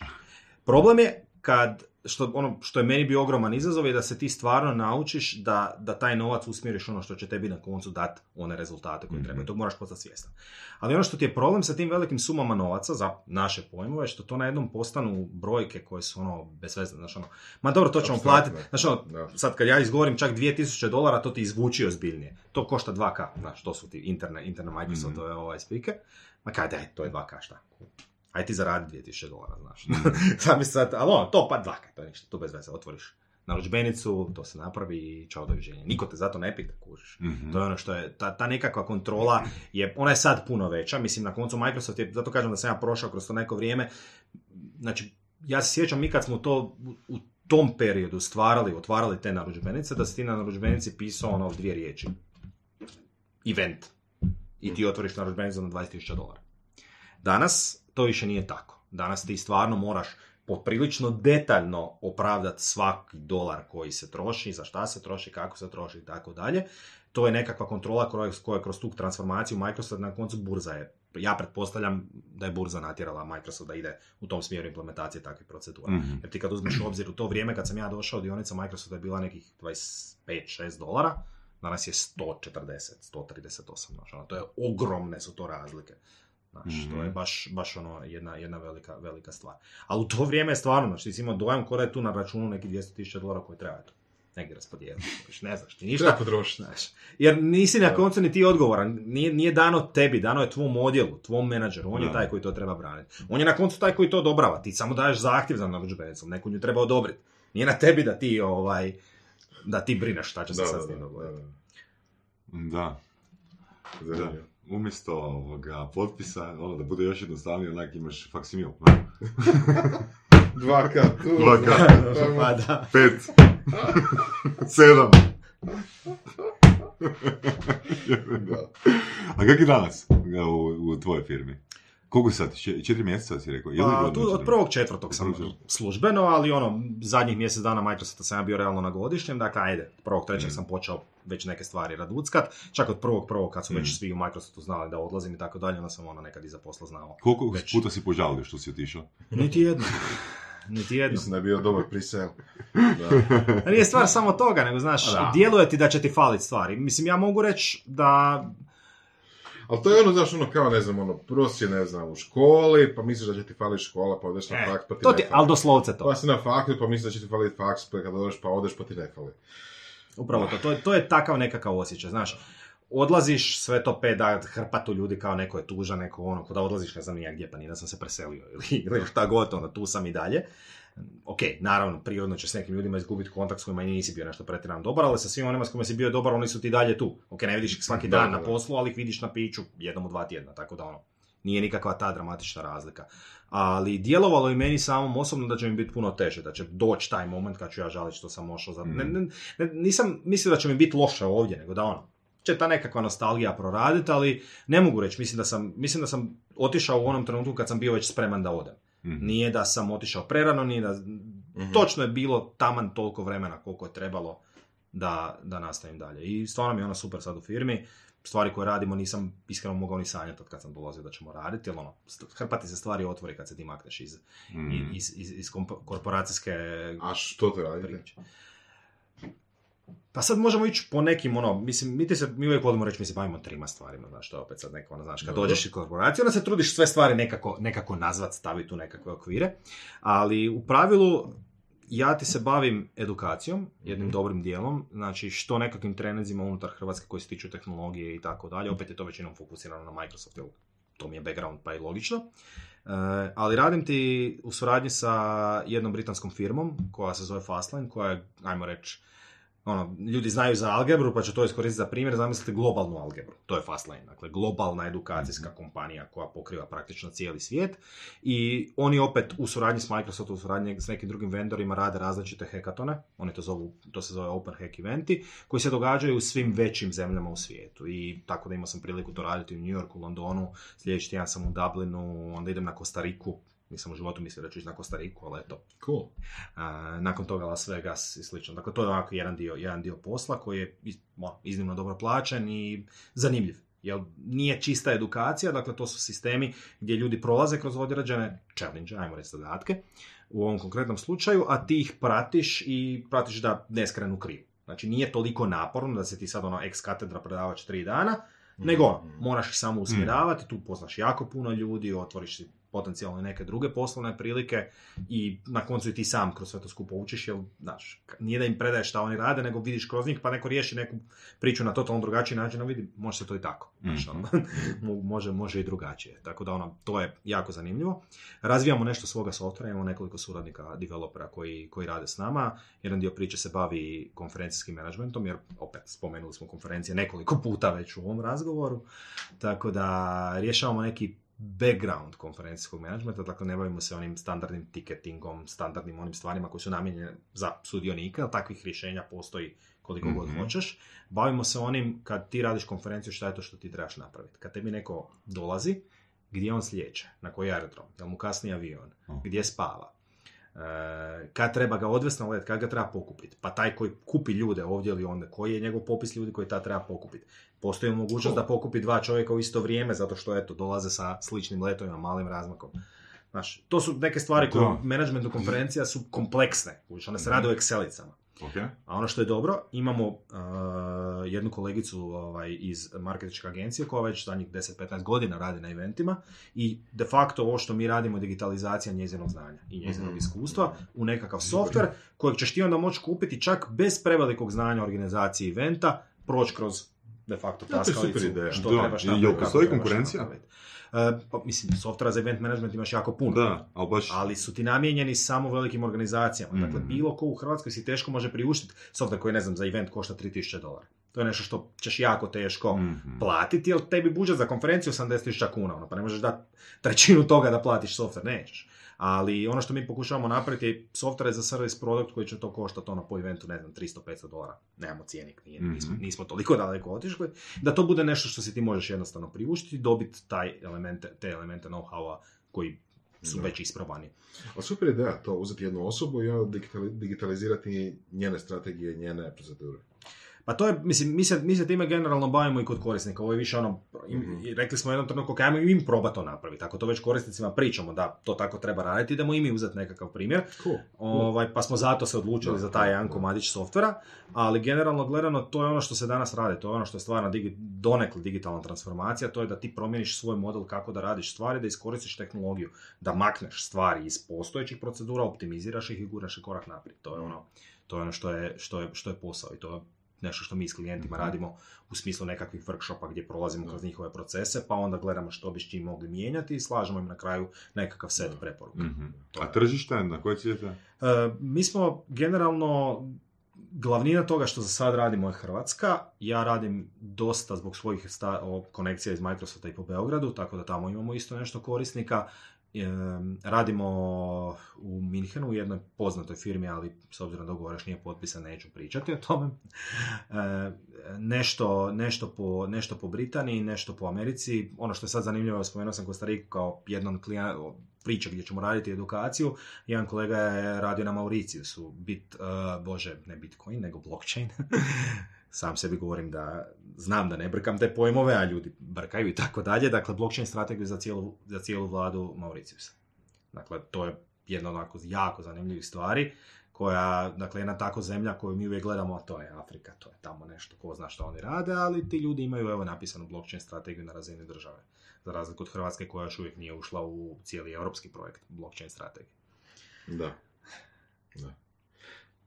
Problem je kad, što, ono što je meni bio ogroman izazov je da se ti stvarno naučiš da, da taj novac usmjeriš ono što će tebi na koncu dati one rezultate koje Mhm. trebaju. Tog moraš postati svjestan. Ali ono što ti je problem sa tim velikim sumama novaca, za naše pojmove, je što to na jednom postanu brojke koje su ono bezvezne. Znaš, ono, ma dobro, to ćemo platiti. Znaš, ono, Da. sad kad ja izgovorim čak 2000 dolara, to ti izvuči ozbiljnije. To košta 2K, znaš, to su ti interne, interne Microsoftove ovaj spike. Ma kaj, daj, to je 2K, šta? Aj ti zaradi 2000 dolara, znaš. sad mi sad, ali ono, to pa 2K, to je ništa, to bez veze, otvoriš narudžbenicu, to se napravi i čao doviđenja. Niko te zato ne pita, kužiš. Mhm. To je ono što je, ta, ta nekakva kontrola je, ona je sad puno veća, mislim na koncu Microsoft je, zato kažem da sam ja prošao kroz to neko vrijeme, znači, ja se sjećam mi kad smo to u, u tom periodu stvarali, otvarali te narudžbenice, da si ti na narudžbenici pisao ono dvije riječi. Event. I ti otvoriš narudžbenicu na 20.000 dolara. Danas to više nije tako. Danas ti stvarno moraš poprilično detaljno opravdati svaki dolar koji se troši, za šta se troši, kako se troši i tako dalje. To je nekakva kontrola koja, koja kroz tu transformaciju Microsoft na koncu burza je. Ja pretpostavljam da je burza natjerala Microsoft da ide u tom smjeru implementacije takvih procedura. Mhm. Jer ti kad uzmeš u obzir u to vrijeme kad sam ja došao, dionica Microsofta je bila nekih 25-6 dolara, danas je 140, 138, znaš, ono, to je ogromne su to razlike. Znaš, to je Mhm. baš, baš ono jedna, jedna velika, velika stvar. Ali u to vrijeme je stvarno, znači ti si imao dojam ko da je tu na računu neki 200.000 dolara koji treba to. negdje raspodijeli. Znaš, Ne znaš ti ništa. potrošiti. Znaš, jer nisi na koncu ni ti odgovoran, nije, nije dano tebi, dano je tvom odjelu, tvom menadžeru, on je Da. taj koji to treba braniti. On je na koncu taj koji to odobrava, ti samo daješ zahtjev za narudžbenicom, neko nju treba odobriti. Nije na tebi da ti, ovaj, da ti brineš šta će se sad s njim da, dogoditi. da. Da, da. Umjesto ovoga potpisa, ono, da bude još jednostavnije, onak imaš faksimil. Dva K tu. Dva K. tamo. Pa da. Pet. Sedam. Da. A kak je danas u, u tvojoj firmi? Koliko sad? Če- Četiri mjeseca si rekao? Pa, godinu tu, od prvog četvrtog sam Prvog četvrtog. službeno, ali ono, zadnjih mjesec dana Microsofta sam ja bio realno na godišnjem, dakle, ajde, prvog trećeg Mm. sam počeo već neke stvari raduckat, čak od prvog prvog kad su Mm. već svi u Microsoftu znali da odlazim i tako dalje, onda sam ono nekad iza posla znao. Koliko Već. puta si požalio što si otišao? Niti jedno. Niti jedno. Mislim da je bio dobar prisel. Da. Nije stvar samo toga, nego znaš, Da. djeluje ti da će ti falit stvari. Mislim, ja mogu reći da Ali to je ono, znaš, ono kao, ne znam, ono, prvo si, ne znam, u školi, pa misliš da će ti faliti škola, pa odeš na E, faks, pa ti to ne ti, fali. ali doslovce to. Pa si na faksu, pa misliš da će ti faliti faks, pa kad odeš, pa odeš, pa ti ne fali. Upravo to, to je, to je takav nekakav osjećaj, znaš. Odlaziš, sve to pet da hrpatu ljudi kao neko je tužan, neko ono, kuda odlaziš, ne znam ni ja gdje, pa nije da sam se preselio ili, ili šta god, ono, tu sam i dalje. Ok, naravno, prirodno će s nekim ljudima izgubiti kontakt s kojima i nisi bio nešto pretjerano dobar, ali sa svim onima s kojima si bio dobar, oni su ti dalje tu. Ok, ne vidiš ih svaki Da, dan da, na poslu, ali ih vidiš na piću jednom u dva tjedna, tako da ono, nije nikakva ta dramatična razlika. Ali djelovalo je meni samom osobno da će mi biti puno teže, da će doći taj moment kad ću ja žaliti što sam ošao za... Ne, ne, ne- nisam mislio da će mi biti loše ovdje, nego da ono, će ta nekakva nostalgija proraditi, ali ne mogu reći, mislim da sam, mislim da sam otišao u onom trenutku kad sam bio već spreman da odem. Mhm. Nije da sam otišao prerano, nije da... Točno je bilo taman toliko vremena koliko je trebalo da, da nastavim dalje. I stvarno mi je ono super sad u firmi. Stvari koje radimo nisam iskreno mogao ni sanjati od kad sam dolazio da ćemo raditi, jer ono, hrpati se stvari otvori kad se ti makneš iz, Mhm. iz, iz, iz korporacijske A što to radite? priče. Pa sad možemo ići po nekim, ono, mislim, mi, ti se, mi uvijek volimo reći, mi se bavimo trima stvarima, znaš, to je opet sad neko, ono, znaš, kad Dobro. dođeš u korporaciju, onda se trudiš sve stvari nekako, nekako nazvat, staviti u nekakve okvire, ali u pravilu ja ti se bavim edukacijom, jednim dobrim dijelom, znači što nekakvim trenezima unutar Hrvatske koji se tiču tehnologije i tako dalje, opet je to većinom fokusirano na Microsoft, jer to mi je background pa je logično. E, ali radim ti u suradnji sa jednom britanskom firmom koja se zove Fastline, koja je, ajmo reći, ono, ljudi znaju za algebru, pa će to iskoristiti za primjer, zamislite globalnu algebru. To je Fastlane, dakle globalna edukacijska kompanija koja pokriva praktično cijeli svijet i oni opet u suradnji s Microsoftom, u suradnji s nekim drugim vendorima rade različite hekatone, oni to zovu, to se zove Open Hack eventi, koji se događaju u svim većim zemljama u svijetu i tako da imao sam priliku to raditi u New Yorku, Londonu, sljedeći tjedan sam u Dublinu, onda idem na Kostariku, nisam u životu mislio da ću ići na Kostariku, ali eto, Cool. a, nakon toga Las Vegas i slično. Dakle, to je ovako jedan dio, jedan dio posla koji je iz- ono, iznimno dobro plaćen i zanimljiv. Jer nije čista edukacija, dakle to su sistemi gdje ljudi prolaze kroz određene challenge, ajmo reći zadatke, u ovom konkretnom slučaju, a ti ih pratiš i pratiš da ne skrenu krivo. Znači nije toliko naporno da se ti sad ono ex katedra predavač tri dana, nego ono, Mhm. moraš ih samo usmjeravati, tu poznaš jako puno ljudi, otvoriš si potencijalno neke druge poslovne prilike i na koncu i ti sam kroz sve to skupo učiš, jer, znaš, nije da im predaješ šta oni rade, nego vidiš kroz njih pa neko riješi neku priču na totalno drugačiji način, a vidi, može se to i tako. Znaš, mo- može, može i drugačije. Tako da ono, to je jako zanimljivo. Razvijamo nešto svoga softvera, imamo nekoliko suradnika, developera koji, koji rade s nama. Jedan dio priče se bavi konferencijskim menadžmentom, jer opet spomenuli smo konferencije nekoliko puta već u ovom razgovoru. Tako da rješavamo neki background konferencijskog menadžmenta, dakle ne bavimo se onim standardnim ticketingom, standardnim onim stvarima koji su namijenjene za sudionike, ali takvih rješenja postoji koliko god Mhm. hoćeš. Bavimo se onim kad ti radiš konferenciju šta je to što ti trebaš napraviti. Kad tebi neko dolazi, gdje on slijeće, na koji aerodrom, jel mu kasni avion, Mhm. gdje spava, kad treba ga odvesti na let, kad ga treba pokupiti. Pa taj koji kupi ljude ovdje ili onda, koji je njegov popis ljudi koji ta treba pokupiti. Postoji mogućnost da pokupi dva čovjeka u isto vrijeme, zato što eto, dolaze sa sličnim letovima, malim razmakom. Znaš, to su neke stvari koje Da. u menadžmentu konferencija su kompleksne, one se rade u Excelicama. Ok. A ono što je dobro, imamo uh, jednu kolegicu ovaj, iz marketičke agencije koja već zadnjih 10-15 godina radi na eventima i de facto ovo što mi radimo je digitalizacija njezinog znanja i njezinog Mhm. iskustva u nekakav software kojeg ćeš ti onda moći kupiti čak bez prevelikog znanja o organizaciji eventa, proći kroz de facto to je super ideja. što Da, trebaš napraviti, jel postoji konkurencija? napraviti. E, pa, mislim, softvera za event management imaš jako puno Da, ali baš... ali su ti namijenjeni samo velikim organizacijama. Dakle, Mhm. bilo ko u Hrvatskoj si teško može priuštiti software koji, ne znam, za event košta 3000 dolara. To je nešto što ćeš jako teško Mhm. platiti, jer tebi budžet za konferenciju 80.000 kuna, ono, pa ne možeš dati trećinu toga da platiš software, nećeš. Ali ono što mi pokušavamo napraviti je software za service produkt koji će to koštati ono po eventu, ne znam, 300-500 dolara. Nemamo cijenik, nije, Mhm. nismo, nismo toliko daleko otišli. Da to bude nešto što si ti možeš jednostavno priuštiti, dobiti taj elemente, te elemente know-howa koji su Da. već isprobani. Ali super ideja to, uzeti jednu osobu i digitalizirati njene strategije, njene procedure. Pa to je, mislim, mi se, mi se time generalno bavimo i kod korisnika. Ovo je više ono, im- Mhm. i rekli smo jednom trenutku, ajmo i mi probati to napraviti. Ako to već korisnicima pričamo da to tako treba raditi, idemo i mi uzeti nekakav primjer. Cool. Ovaj, pa smo zato se odlučili za taj da, jedan da. komadić softvera, ali generalno gledano to je ono što se danas radi, to je ono što je stvarno digi, donekle digitalna transformacija, to je da ti promijeniš svoj model kako da radiš stvari, da iskoristiš tehnologiju, da makneš stvari iz postojećih procedura, optimiziraš ih i guraš ih korak naprijed. To je ono, to je ono što je, što je, što je posao i to je nešto što mi s klijentima Mhm. radimo u smislu nekakvih workshopa gdje prolazimo kroz njihove procese, pa onda gledamo što bi s čim mogli mijenjati i slažemo im na kraju nekakav set preporuka. Mhm. A tržište, na koje ćete? E, mi smo generalno glavnina toga što za sad radimo je Hrvatska. Ja radim dosta zbog svojih sta- konekcija iz Microsofta i po Beogradu, tako da tamo imamo isto nešto korisnika. Radimo u Minhenu u jednoj poznatoj firmi, ali s obzirom da ugovor nije potpisan, neću pričati o tome. E, nešto, nešto, po, nešto po Britaniji, nešto po Americi. Ono što je sad zanimljivo, spomenuo sam Kostariku kao jednom klija, priče gdje ćemo raditi edukaciju. Jedan kolega je radio na Mauriciusu, bit, uh, bože, ne Bitcoin, nego blockchain. Sam sebi govorim da znam da ne brkam te pojmove, a ljudi brkaju i tako dalje. Dakle, blockchain strategiju za cijelu, za cijelu vladu Mauriciusa. Dakle, to je jedna onako jako zanimljivih stvari koja, dakle, jedna tako zemlja koju mi uvijek gledamo, a to je Afrika, to je tamo nešto, ko zna što oni rade, ali ti ljudi imaju, evo, napisanu blockchain strategiju na razini države. Za razliku od Hrvatske koja još uvijek nije ušla u cijeli europski projekt blockchain strategije. Da. Da.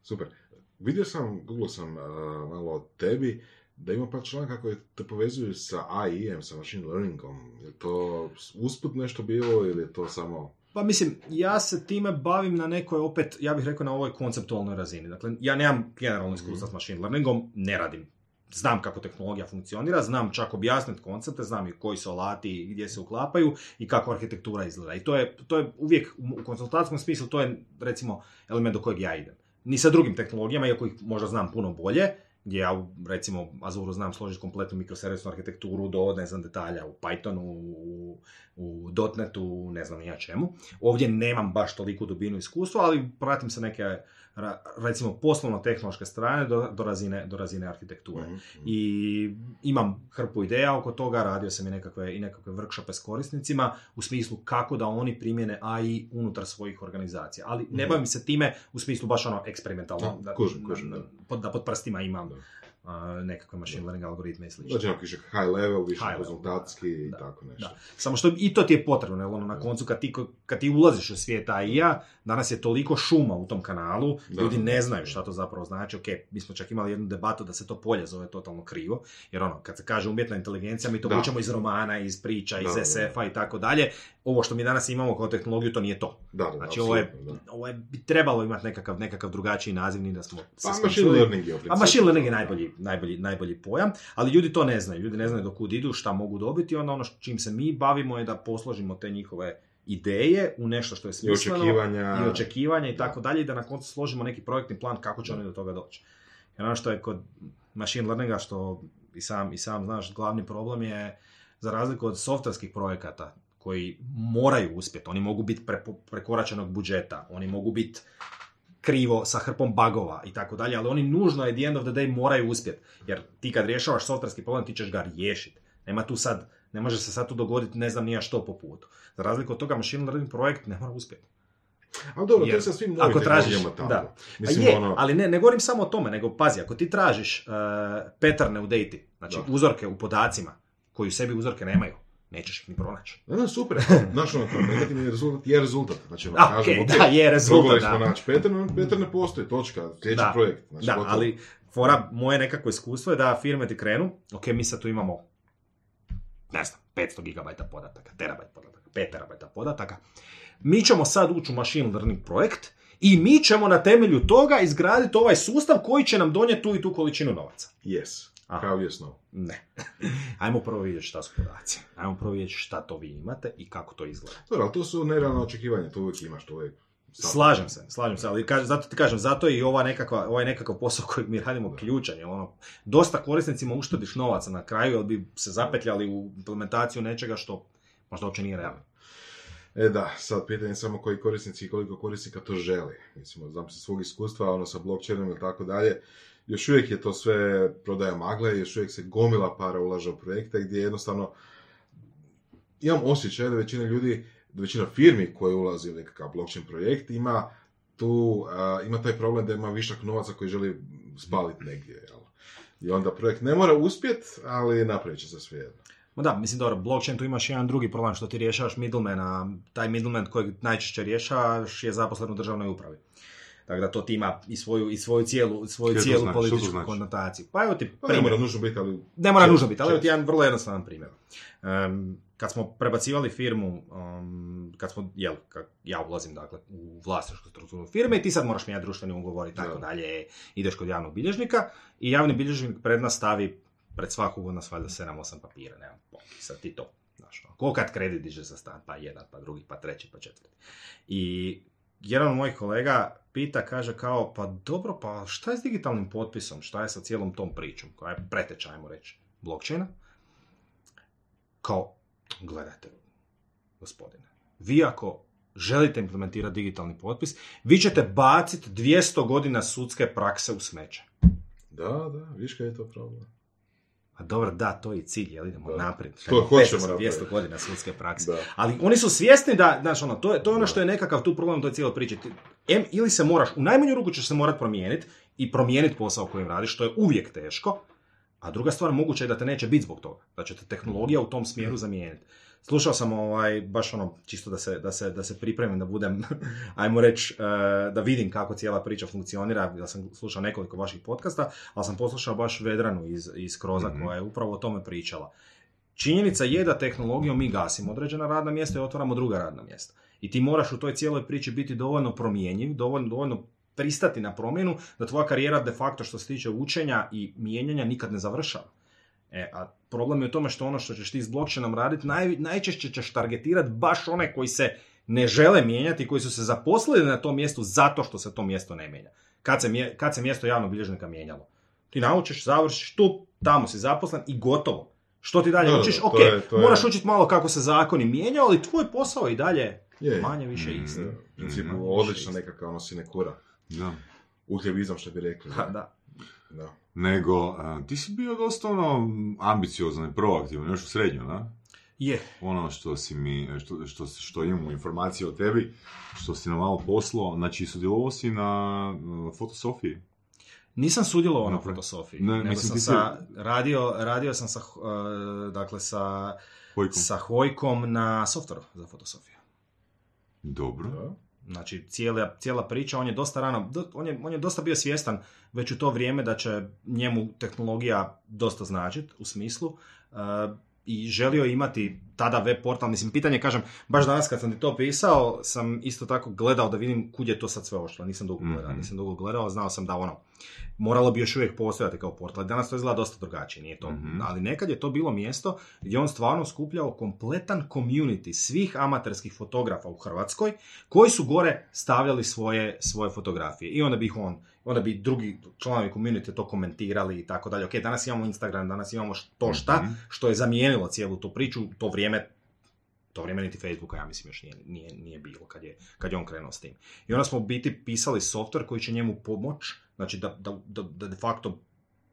Super. Vidio sam, googlao sam uh, malo o tebi, da ima par članaka koji te povezuju sa AI-em, sa machine learningom. Je to usput nešto bilo ili je to samo... Pa mislim, ja se time bavim na nekoj, opet, ja bih rekao na ovoj konceptualnoj razini. Dakle, ja nemam generalno iskustva s machine learningom, ne radim. Znam kako tehnologija funkcionira, znam čak objasniti koncepte, znam i koji su alati i gdje se uklapaju i kako arhitektura izgleda. I to je, to je uvijek u konsultatskom smislu, to je recimo element do kojeg ja idem. Ni sa drugim tehnologijama, iako ih možda znam puno bolje, ja recimo Azure znam složiti kompletnu mikroservisnu arhitekturu do ne znam detalja u Pythonu, u, u .NETu, ne znam ja čemu. Ovdje nemam baš toliku dubinu iskustva, ali pratim se neke recimo poslovno-tehnološke strane do, do, razine, do razine arhitekture. Mhm, mhm. I imam hrpu ideja oko toga, radio sam i nekakve, i nekakve workshope s korisnicima u smislu kako da oni primjene AI unutar svojih organizacija. Ali ne mhm. bavim se time u smislu baš ono eksperimentalno, da, da, da, da pod prstima imam nekakve machine learning algoritme i slično. Znači, onako više high level, više High level, konzultatski i da, tako nešto. Da. Samo što i to ti je potrebno, jer ono na koncu kad ti, kad ti ulaziš u svijet AI-a, danas je toliko šuma u tom kanalu, Da. ljudi ne znaju šta to zapravo znači. Ok, mi smo čak imali jednu debatu da se to polje zove totalno krivo, jer ono, kad se kaže umjetna inteligencija, mi to Da. vučemo iz romana, iz priča, iz. SF-a i tako dalje. Ovo što mi danas imamo kao tehnologiju, to nije to. Da, da, Znači, ovo je, da. ovo je bi trebalo imati nekakav, nekakav drugačiji naziv, ni da smo se Pa skočili. machine learning je A machine learning je najbolji, najbolji, najbolji pojam, ali ljudi to ne znaju. Ljudi ne znaju do kud idu, šta mogu dobiti, onda ono čim se mi bavimo je da posložimo te njihove ideje u nešto što je I smisleno očekivanja. i očekivanja i Da. tako dalje i da na koncu složimo neki projektni plan kako će oni do toga doći. Jer ono što je kod machine learninga, što i sam, i sam znaš, glavni problem je za razliku od softverskih projekata koji moraju uspjeti, oni mogu biti pre, prekoračenog budžeta, oni mogu biti krivo sa hrpom bagova i tako dalje, ali oni nužno at the end of the day moraju uspjeti. Jer ti kad rješavaš softverski problem, ti ćeš ga riješiti. Nema tu sad, ne može se sad tu dogoditi ne znam nija što po putu. Za razliku od toga, machine learning projekt ne mora uspjeti. Ali dobro, to Jer je sa svim novim ako tražiš, tako. da. Mislim, je, ono, ali ne, ne govorim samo o tome, nego pazi, ako ti tražiš uh, patterne u dati, znači Da. uzorke u podacima, koji u sebi uzorke nemaju, nećeš ih ni pronaći. Ne, ne, super. Znaš, ono, kao negativni rezultat je rezultat. Znači, ono, A, kažemo, okej, ok, da, je rezultat, da. naći Peter, Peter ne postoji, točka, sljedeći Da. projekt. Znači, da, gotovo. ali fora, moje nekako iskustvo je da firme ti krenu, ok, mi sad tu imamo, ne znam, 500 gigabajta podataka, terabajt podataka, 5 terabajta podataka. Mi ćemo sad ući u machine learning projekt i mi ćemo na temelju toga izgraditi ovaj sustav koji će nam donijeti tu i tu količinu novaca. Yes. Aha. Kao no. Ne. Ajmo prvo vidjeti šta su podaci. Ajmo prvo vidjeti šta to vi imate i kako to izgleda. Dobro, ali to su nerealna očekivanja, to uvijek imaš, to uvijek. Slažem se, slažem se, ali kaž, zato ti kažem, zato je i ova nekakva, ovaj nekakav posao koji mi radimo ključan, jer ono, dosta korisnicima uštediš novaca na kraju, jer bi se zapetljali u implementaciju nečega što možda uopće nije realno. E da, sad pitanje je samo koji korisnici i koliko korisnika to želi. Mislim, znam se svog iskustva, ono sa blockchainom i tako dalje. Još uvijek je to sve prodaja magle, još uvijek se gomila para ulaže u projekte gdje jednostavno imam osjećaj da većina ljudi, da većina firmi koje ulazi u nekakav blockchain projekt ima tu, ima taj problem da ima višak novaca koji želi spaliti negdje. Jel? I onda projekt ne mora uspjet, ali napravit će se sve jedno. Ma da, mislim dobro, blockchain tu imaš jedan drugi problem što ti rješavaš middlemana, taj middleman kojeg najčešće rješavaš je zaposlen u državnoj upravi. Tako da to ti ima i svoju, i svoju cijelu, svoju Kaj cijelu znači? Političku znači? konotaciju. Pa evo ti Pa ne primjer. mora nužno biti, ali... Ne mora nužno biti, ali evo ti jedan vrlo jednostavan primjer. Em, kad smo prebacivali firmu, um, kad smo, jel, kad ja ulazim dakle u vlasničku strukturu firme i ti sad moraš mijenjati društveni ugovor i tako Da. dalje, ideš kod javnog bilježnika i javni bilježnik pred nas stavi pred svakog od nas valjda 7-8 papira, nemam sad ti to. Znaš, ono, ko kad kredit diže za stan, pa jedan, pa drugi, pa treći, pa četvrti. I jedan od mojih kolega pita, kaže kao, pa dobro, pa šta je s digitalnim potpisom, šta je sa cijelom tom pričom, koja je preteča, ajmo reći, blockchaina? Kao, gledajte, gospodine, vi ako želite implementirati digitalni potpis, vi ćete baciti 200 godina sudske prakse u smeće. Da, da, viš je to problem. A dobro, da, to je cilj, jel idemo Da. naprijed. To hoćemo 200 napraviti. godina sudske prakse. Da. Ali oni su svjesni da, znaš, ono, to je, to je ono što je nekakav tu problem u toj cijeloj priči. Ti- Em, ili se moraš, u najmanju ruku ćeš se morat promijeniti i promijeniti posao kojim radiš, što je uvijek teško, a druga stvar, moguće je da te neće biti zbog toga, da će te tehnologija u tom smjeru zamijeniti. Slušao sam ovaj, baš ono, čisto da se, da se, da se pripremim, da budem, ajmo reći, eh, da vidim kako cijela priča funkcionira, ja sam slušao nekoliko vaših podcasta, ali sam poslušao baš Vedranu iz, iz Kroza Mhm. koja je upravo o tome pričala. Činjenica je da tehnologijom mi gasimo određena radna mjesta i otvaramo druga radna mjesta. I ti moraš u toj cijeloj priči biti dovoljno promjenjiv, dovoljno, dovoljno pristati na promjenu, da tvoja karijera de facto što se tiče učenja i mijenjanja nikad ne završava. E, a problem je u tome što ono što ćeš ti s blockchainom raditi, naj, najčešće ćeš targetirati baš one koji se ne žele mijenjati, koji su se zaposlili na tom mjestu zato što se to mjesto ne mijenja. Kad se, kad se mjesto javnog bilježnika mijenjalo? Ti naučiš, završiš tu, tamo si zaposlen i gotovo. Što ti dalje Da, da, učiš? to Ok, je- to je- moraš učiti malo kako se zakoni mijenjaju, ali tvoj posao i dalje Je, manje više Mm. isti. U principu, odlična nekakva ono sinekura. Da. Uhljebizam što bi rekli. Ha, da. Da. Nego, a, ti si bio dosta ono ambiciozan i proaktivan, još u srednju, da? Je, Ono što si mi, što, što, što imamo informacije o tebi, što si nam malo poslao, znači sudjelovao si na uh, fotosofiji. Nisam sudjelovao na fotosofiji, Ne, nego mislim, sam ti si- sa, radio, radio sam sa, uh, dakle, sa, Hojkom. sa Hojkom na softveru za fotosofiju. Dobro. Da. Znači, cijela, cijela priča, on je dosta rano, on je, on je dosta bio svjestan već u to vrijeme da će njemu tehnologija dosta značiti, u smislu, uh, i želio imati tada web portal, mislim, pitanje, kažem, baš danas kad sam ti to pisao, sam isto tako gledao da vidim kud je to sad sve ošlo, nisam dugo gledao, Mhm. nisam dugo gledao, znao sam da ono, moralo bi još uvijek postojati kao portal. Danas to izgleda dosta drugačije, nije to. Mhm. Ali nekad je to bilo mjesto gdje on stvarno skupljao kompletan community svih amaterskih fotografa u Hrvatskoj koji su gore stavljali svoje, svoje fotografije. I onda bi ih on, onda bi drugi članovi community to komentirali i tako dalje. Ok, danas imamo Instagram, danas imamo to šta, Mhm. što je zamijenilo cijelu tu priču, to vrijeme to vrijeme niti Facebooka, ja mislim, još nije, nije, nije bilo kad je, kad je on krenuo s tim. I onda smo u biti pisali software koji će njemu pomoć, znači da, da, da, da de facto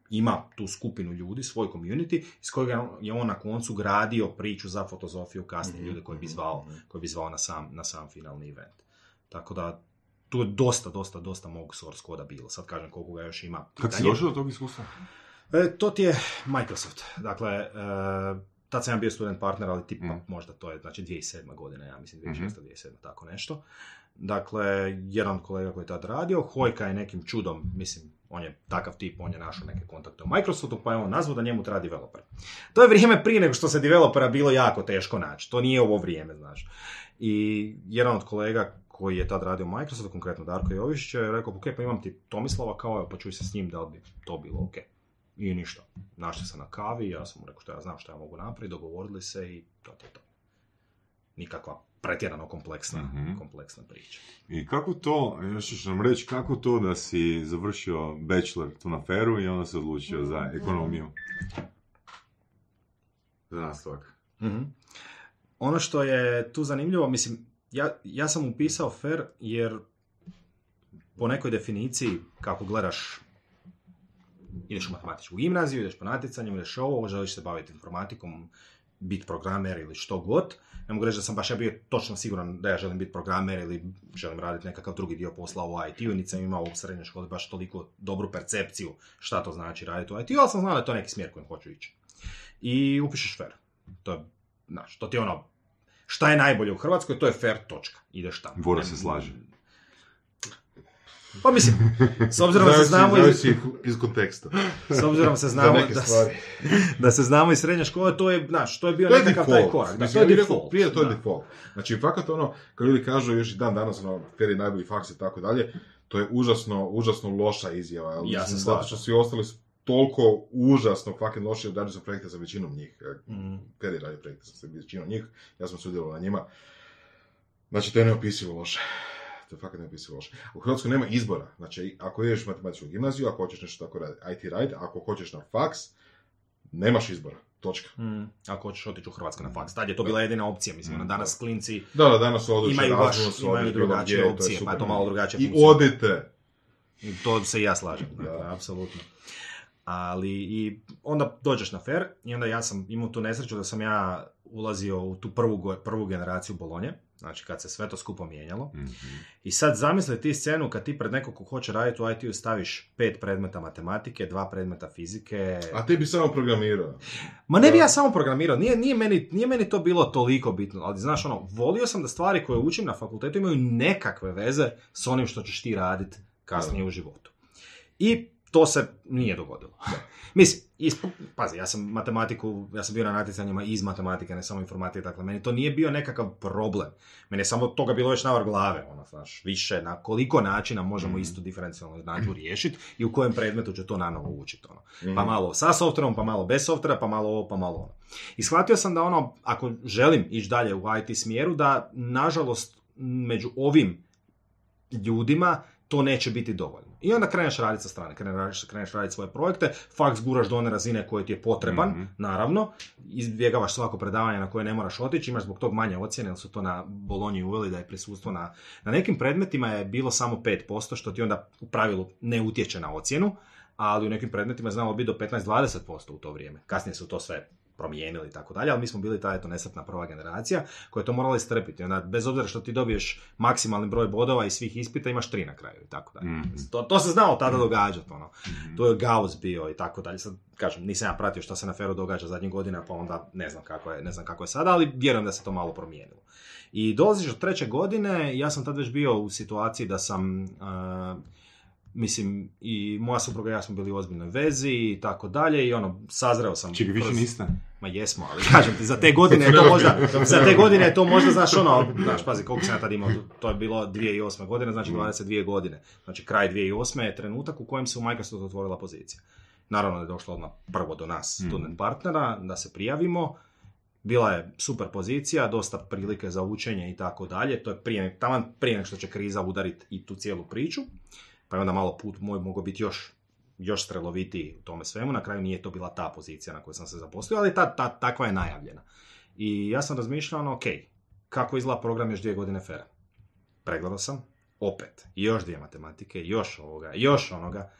ima tu skupinu ljudi, svoj community, iz kojega je on na koncu gradio priču za fotozofiju, kasnije Mhm, ljude koje bi zvao, mhm. koje bi zvao na sam, na sam finalni event. Tako da, tu je dosta, dosta, dosta mog source koda bilo. Sad kažem koliko ga još ima. Kako si došao do tog iskustva? E, to ti je Microsoft. Dakle, e, tad sam ja bio student partner, ali tipa Mm. možda to je, znači 2007. godina, ja mislim Mhm. 2006. 2007. tako nešto. Dakle, jedan kolega koji je tad radio, Hojka je nekim čudom, mislim, on je takav tip, on je našao neke kontakte u Microsoftu, pa je on nazvao da njemu treba developer. To je vrijeme prije nego što se developera bilo jako teško naći. To nije ovo vrijeme, znaš. I jedan od kolega koji je tad radio u Microsoftu, konkretno Darko Jovišić, je rekao, ok, pa imam ti Tomislava, kao pa čuj se s njim, da li bi to bilo ok. I ništa. Našli se na kavi, ja sam mu rekao što ja znam što ja mogu napraviti, dogovorili se i to, to, to. Nikakva pretjerano kompleksna, Mhm. kompleksna priča. I kako to, još ćeš nam reći, kako to da si završio bachelor tu na feru i onda se odlučio za ekonomiju? Za nastavak. Mhm. Ono što je tu zanimljivo, mislim, ja, ja sam upisao FER jer po nekoj definiciji, kako gledaš, ideš u matematičku gimnaziju, ideš po natjecanju, ideš ovo, želiš se baviti informatikom, biti programer ili što god. Ne mogu reći da sam baš ja bio točno siguran da ja želim biti programer ili želim raditi nekakav drugi dio posla u IT-u, niti sam imao u srednjoj školi baš toliko dobru percepciju šta to znači raditi u IT-u, ali sam znao da je to neki smjer kojim hoću ići. I upišeš FER. To je, znaš, to ti je ono, šta je najbolje u Hrvatskoj, to je fair točka. Ideš tamo. Bora se slaže. Pa mislim, s obzirom da se znamo iz, zavisi iz konteksta. s obzirom se znamo da, stvari. da se znamo iz srednje škole, to je, znaš, to je bio To je nekakav default. taj korak. Da, Mislim, to je rekao, default. Prije to je da. default. Znači, fakat ono, kad ljudi kažu još i dan danas, ono, je najbolji faks i tako dalje, to je užasno, užasno loša izjava. Ja se. Zato što svi ostali su toliko užasno fucking loši, odrađuju sam projekte za većinom njih. Mhm. Fer je radio projekte za većinom njih, ja sam sudjelovao na njima. Znači, to je neopisivo loše. To je fakat neopisivo loše. U Hrvatskoj nema izbora. Znači, ako ideš u matematičku gimnaziju, ako hoćeš nešto tako raditi, IT raditi, ako hoćeš na faks, nemaš izbora. Točka. Mm, ako hoćeš otići u Hrvatsku na faks. Tad je to bila jedina opcija, mislim, ono, danas klinci Da, da, danas imaju baš, imaju drugačije to opcije, pa je to malo drugačije I odite. I To se i ja slažem, Da. dakle, apsolutno. Ali i onda dođeš na fair i onda ja sam imao tu nesreću da sam ja ulazio u tu prvu, prvu generaciju Bolonje, znači kad se sve to skupo mijenjalo. Mhm. I sad zamisli ti scenu kad ti pred nekog ko hoće raditi u IT-u staviš pet predmeta matematike, dva predmeta fizike. A ti bi samo programirao. Ma ne bi ja samo programirao, nije, nije, meni, nije meni to bilo toliko bitno, ali znaš ono, volio sam da stvari koje učim na fakultetu imaju nekakve veze s onim što ćeš ti raditi kasnije u životu. I to se nije dogodilo. Mislim, ispo- pazi, ja sam matematiku, ja sam bio na natjecanjima iz matematike, ne samo informatike, dakle, meni to nije bio nekakav problem. Meni je samo toga bilo već navar glave, ono, znaš, više, na koliko načina možemo istu diferencijalnu jednadžbu riješiti i u kojem predmetu će to nanovo učiti, ono. Pa Mhm. malo sa softverom, pa malo bez softvera, pa malo ovo, pa malo ono. I shvatio sam da ono, ako želim ići dalje u IT smjeru, da nažalost među ovim ljudima to neće biti dovoljno. I onda kreneš raditi sa strane, kreneš, kreneš raditi svoje projekte, faks guraš do one razine koje ti je potreban, Mhm. naravno, izbjegavaš svako predavanje na koje ne moraš otići, imaš zbog tog manje ocjene, jer su to na Bolonji uveli da je prisustvo na, na nekim predmetima je bilo samo 5%, što ti onda u pravilu ne utječe na ocjenu, ali u nekim predmetima je znalo biti do 15-20% u to vrijeme. Kasnije su to sve promijenili i tako dalje, ali mi smo bili ta eto nesretna prva generacija koja je to morala istrpiti. Onda, bez obzira što ti dobiješ maksimalni broj bodova i svih ispita, imaš tri na kraju i tako dalje. Mhm. To, to se znalo tada događati, ono. Mhm. To je Gauss bio i tako dalje. Sad, kažem, nisam ja pratio što se na Feru događa zadnjih godina, pa onda ne znam kako je, ne znam kako je sada, ali vjerujem da se to malo promijenilo. I dolaziš od treće godine, ja sam tad već bio u situaciji da sam, uh, mislim, i moja supruga i ja smo bili u ozbiljnoj vezi i tako dalje i ono, sazreo sam. Čekaj, više kroz- niste? Ma jesmo, ali kažem ti, za te godine je to možda, za te godine je to možda, znaš, ono, znaš, pazi, koliko sam ja tad imao, to je bilo 2008. godine, znači 22 godine. Znači, kraj 2008. je trenutak u kojem se u Microsoftu otvorila pozicija. Naravno da je došlo odmah prvo do nas, Mhm. student partnera, da se prijavimo. Bila je super pozicija, dosta prilike za učenje i tako dalje. To je prije, taman prije nego što će kriza udariti i tu cijelu priču. Pa je onda malo put moj mogao biti još još strelovitiji u tome svemu. Na kraju nije to bila ta pozicija na kojoj sam se zaposlio, ali ta, ta, takva je najavljena. I ja sam razmišljao, ono, ok, kako izgleda program još dvije godine fera? Pregledao sam, opet, još dvije matematike, još ovoga, još onoga.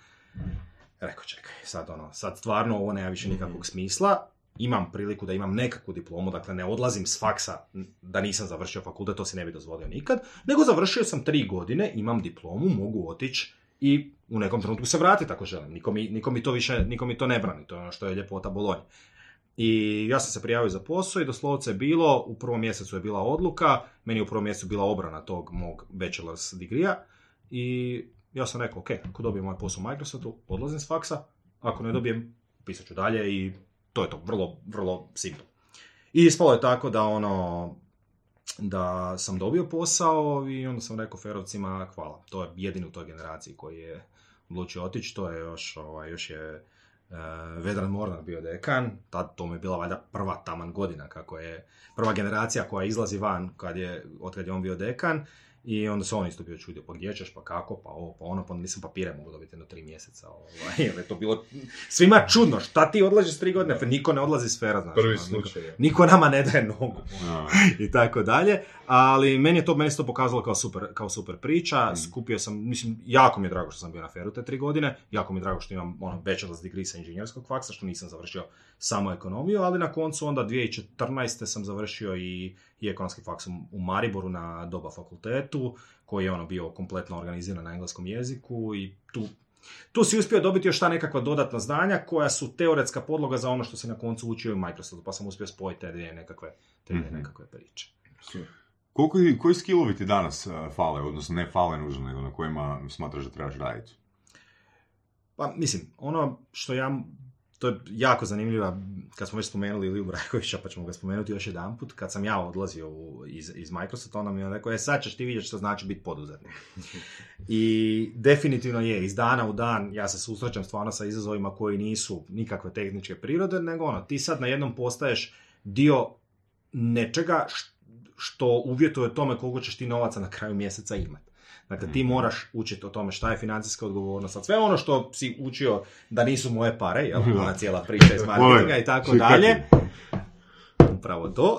Rekao, čekaj, sad ono, sad stvarno ovo nema više nikakvog smisla. Imam priliku da imam nekakvu diplomu, dakle ne odlazim s faksa da nisam završio fakultet, to si ne bi dozvolio nikad, nego završio sam tri godine, imam diplomu, mogu otići i u nekom trenutku se vratiti ako želim. Niko mi, niko mi to više, niko mi to ne brani, to je ono što je ljepota Bolonje. I ja sam se prijavio za posao i doslovce je bilo, u prvom mjesecu je bila odluka, meni je u prvom mjesecu bila obrana tog mog bachelor's digrija i ja sam rekao, ok, ako dobijem ovaj posao u Microsoftu, odlazim s faksa, ako ne dobijem, pisat ću dalje i to je to, vrlo, vrlo simpel. I ispalo je tako da ono, da sam dobio posao i onda sam rekao Ferovcima hvala. To je jedini u toj generaciji koji je odlučio otići, to je još, ovaj, još je uh, Vedran Mornar bio dekan, tad to mi je bila valjda prva taman godina kako je prva generacija koja izlazi van kad je, od kad je on bio dekan i onda se on isto bio čudio, pa gdje ćeš, pa kako, pa ovo, pa ono, pa nisam papire mogu dobiti na tri mjeseca, ovaj, jer je to bilo svima čudno, šta ti odlaziš s tri godine, niko ne odlazi s fera, znači, Prvi ono, niko- slučaj. je. niko nama ne daje nogu i tako dalje, ali meni je to meni se to pokazalo kao super, kao super Mm. priča, skupio sam, mislim, jako mi je drago što sam bio na feru te tri godine, jako mi je drago što imam ono, bachelor's degree sa inženjerskog faksa, što nisam završio samo ekonomiju, ali na koncu onda 2014. sam završio i, i ekonomski faks u- Mariboru na doba fakultetu, koji je ono bio kompletno organiziran na engleskom jeziku i tu tu si uspio dobiti još ta nekakva dodatna znanja koja su teoretska podloga za ono što si na koncu učio u Microsoftu, pa sam uspio spojiti te dvije nekakve, te dvije Mhm. nekakve priče. Koliko, koji skillovi ti danas uh, fale, odnosno ne fale nužno, nego na kojima smatraš da trebaš raditi? Pa, mislim, ono što ja, to je jako zanimljiva, kad smo već spomenuli Iliju Brajkovića, pa ćemo ga spomenuti još jedan put, kad sam ja odlazio u, iz, iz Microsofta, onda mi je rekao, e sad ćeš ti vidjeti što znači biti poduzetnik. I definitivno je, iz dana u dan ja se susrećem stvarno sa izazovima koji nisu nikakve tehničke prirode, nego ono, ti sad na jednom postaješ dio nečega što uvjetuje tome koliko ćeš ti novaca na kraju mjeseca imati. Dakle, ti moraš učiti o tome šta je financijska odgovornost, sad sve ono što si učio da nisu moje pare, jel, ona cijela priča iz marketinga i tako dalje, upravo to,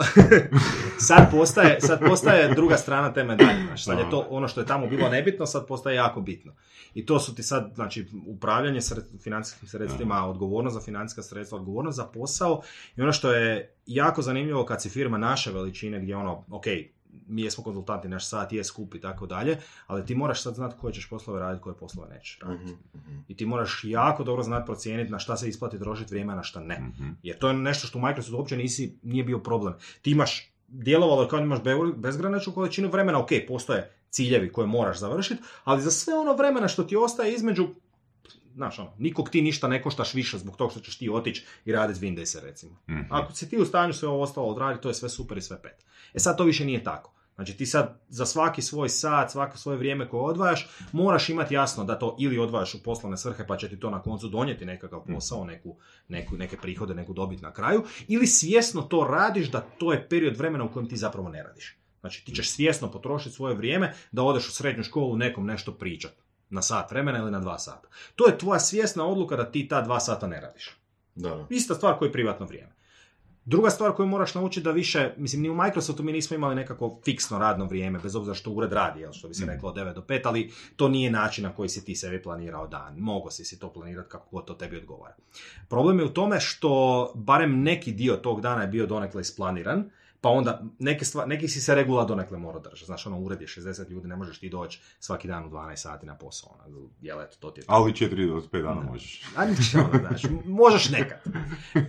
sad postaje, sad postaje druga strana te medalje, znači sad je to ono što je tamo bilo nebitno, sad postaje jako bitno. I to su ti sad, znači, upravljanje sred, financijskim sredstvima, odgovornost za financijska sredstva, odgovornost za posao. I ono što je jako zanimljivo kad si firma naše veličine gdje ono, ok, mi jesmo konzultanti, naš sat je skup i tako dalje, ali ti moraš sad znati koje ćeš poslove raditi, koje poslove nećeš raditi. I ti moraš jako dobro znati procijeniti na šta se isplati trošiti vrijeme, a na šta ne. Mhm. Jer to je nešto što u Microsoftu uopće nisi, nije bio problem. Ti imaš, djelovalo je kao da imaš be- bezgraničnu količinu vremena, ok, postoje ciljevi koje moraš završiti, ali za sve ono vremena što ti ostaje između, znaš ono, nikog ti ništa ne koštaš više zbog toga što ćeš ti otići i raditi Windowse recimo. Mhm. Ako si ti u stanju sve ovo ostalo odraditi, to je sve super i sve pet. E sad to više nije tako. Znači ti sad za svaki svoj sat, svako svoje vrijeme koje odvajaš, moraš imati jasno da to ili odvajaš u poslovne svrhe pa će ti to na koncu donijeti nekakav posao, neku, neku, neke prihode, neku dobit na kraju, ili svjesno to radiš da to je period vremena u kojem ti zapravo ne radiš. Znači ti ćeš svjesno potrošiti svoje vrijeme da odeš u srednju školu nekom nešto pričat na sat vremena ili na dva sata. To je tvoja svjesna odluka da ti ta dva sata ne radiš. Da. Ista stvar koji privatno vrijeme. Druga stvar koju moraš naučiti da više, mislim, ni u Microsoftu mi nismo imali nekako fiksno radno vrijeme, bez obzira što ured radi, jel, što bi se reklo od 9 do 5, ali to nije način na koji si ti sebi planirao dan. Mogo si si to planirati kako god to tebi odgovara. Problem je u tome što barem neki dio tog dana je bio donekle isplaniran, pa onda neke stvar, neki si se regula donekle morao držati. Znaš, ono, ured je 60 ljudi, ne možeš ti doći svaki dan u 12 sati na posao. Ono, jel, eto, to ti je to. Ali 4 do 5 dana možeš. A ništa, ono, znaš, možeš nekad.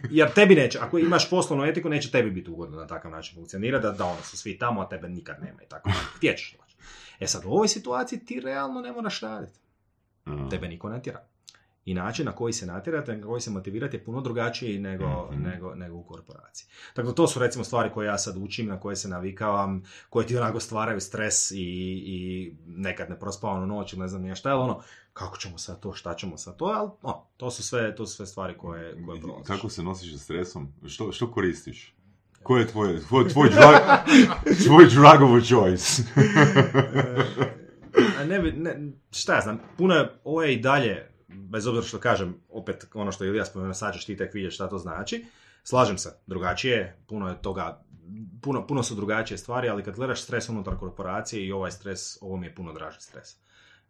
Jer tebi neće, ako imaš poslovnu etiku, neće tebi biti ugodno na takav način funkcionira, da, da ono su svi tamo, a tebe nikad nema i tako. Htjećeš doći. E sad, u ovoj situaciji ti realno ne moraš raditi. A. Tebe niko ne tjera. I način na koji se natjerate, na koji se motivirate je puno drugačiji nego, Mhm. nego, nego u korporaciji. Dakle, to su recimo stvari koje ja sad učim, na koje se navikavam, koje ti onako stvaraju stres i, i nekad neprospavanu noć ili ne znam ja šta, ali ono, kako ćemo sad to, šta ćemo sad to, ali o, to su sve, to su sve stvari koje, koje prolaziš. Kako se nosiš sa stresom? Što, što koristiš? Koji je tvoj, tvoj, tvoj, drug, tvoj drug of a choice? A ne, ne, šta ja znam, puno je, ovo je i dalje, bez obzira što kažem, opet ono što je Ilija spomenuo, sad ćeš ti tek vidjeti šta to znači. Slažem se, drugačije, je, puno je toga, puno, puno su drugačije stvari, ali kad gledaš stres unutar korporacije i ovaj stres, ovo mi je puno draži stres.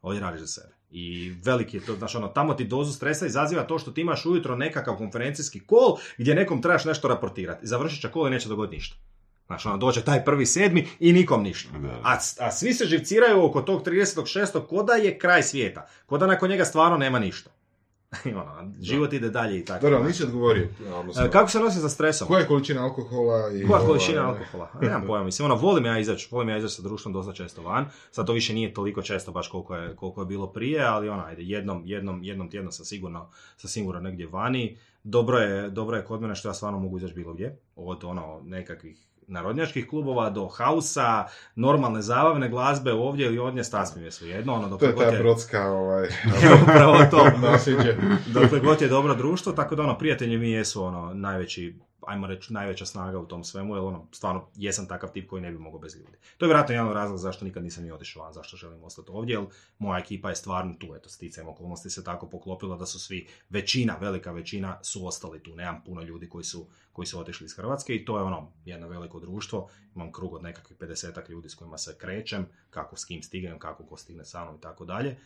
Ovdje radiš za sebe. I veliki je to, znaš, ono, tamo ti dozu stresa izaziva to što ti imaš ujutro nekakav konferencijski kol gdje nekom trebaš nešto raportirati. Završit će kol i neće dogoditi ništa. Znaš, ono, dođe taj prvi sedmi i nikom ništa. Da. A, a svi se živciraju oko tog 36. ko da je kraj svijeta. Ko da nakon njega stvarno nema ništa. I ono, život ide dalje i tako. Dobro, nisi odgovorio. E, Kako se nosi sa stresom? koja je količina alkohola i... Koja ovaj, količina alkohola? A Nemam pojma, mislim, ono, volim ja izaći, volim ja izaći sa društvom dosta često van, sad to više nije toliko često baš koliko je, koliko je bilo prije, ali ono, ajde, jednom, jednom, jednom tjedno sam sigurno, sam sigurno negdje vani. Dobro je, dobro je kod mene što ja stvarno mogu izaći bilo gdje, od ono, nekakvih narodnjačkih klubova do hausa, normalne zabavne glazbe ovdje ili odnje, sasvim je svejedno, ono, To je ta je, brodska, ovaj, upravo to. nasljeđe. dokle god je dobro društvo, tako da ono, prijatelji mi jesu ono, najveći, ajmo reći, najveća snaga u tom svemu, jer ono, stvarno, jesam takav tip koji ne bi mogao bez ljudi. To je vjerojatno jedan od razloga zašto nikad nisam ni otišao van, zašto želim ostati ovdje, jer moja ekipa je stvarno tu, eto, sticajem okolnosti se tako poklopila da su svi, većina, velika većina su ostali tu, nemam puno ljudi koji su, koji su otišli iz Hrvatske i to je ono, jedno veliko društvo, imam krug od nekakvih 50 ljudi s kojima se krećem, kako s kim stignem, kako ko stigne sa mnom i tako dalje.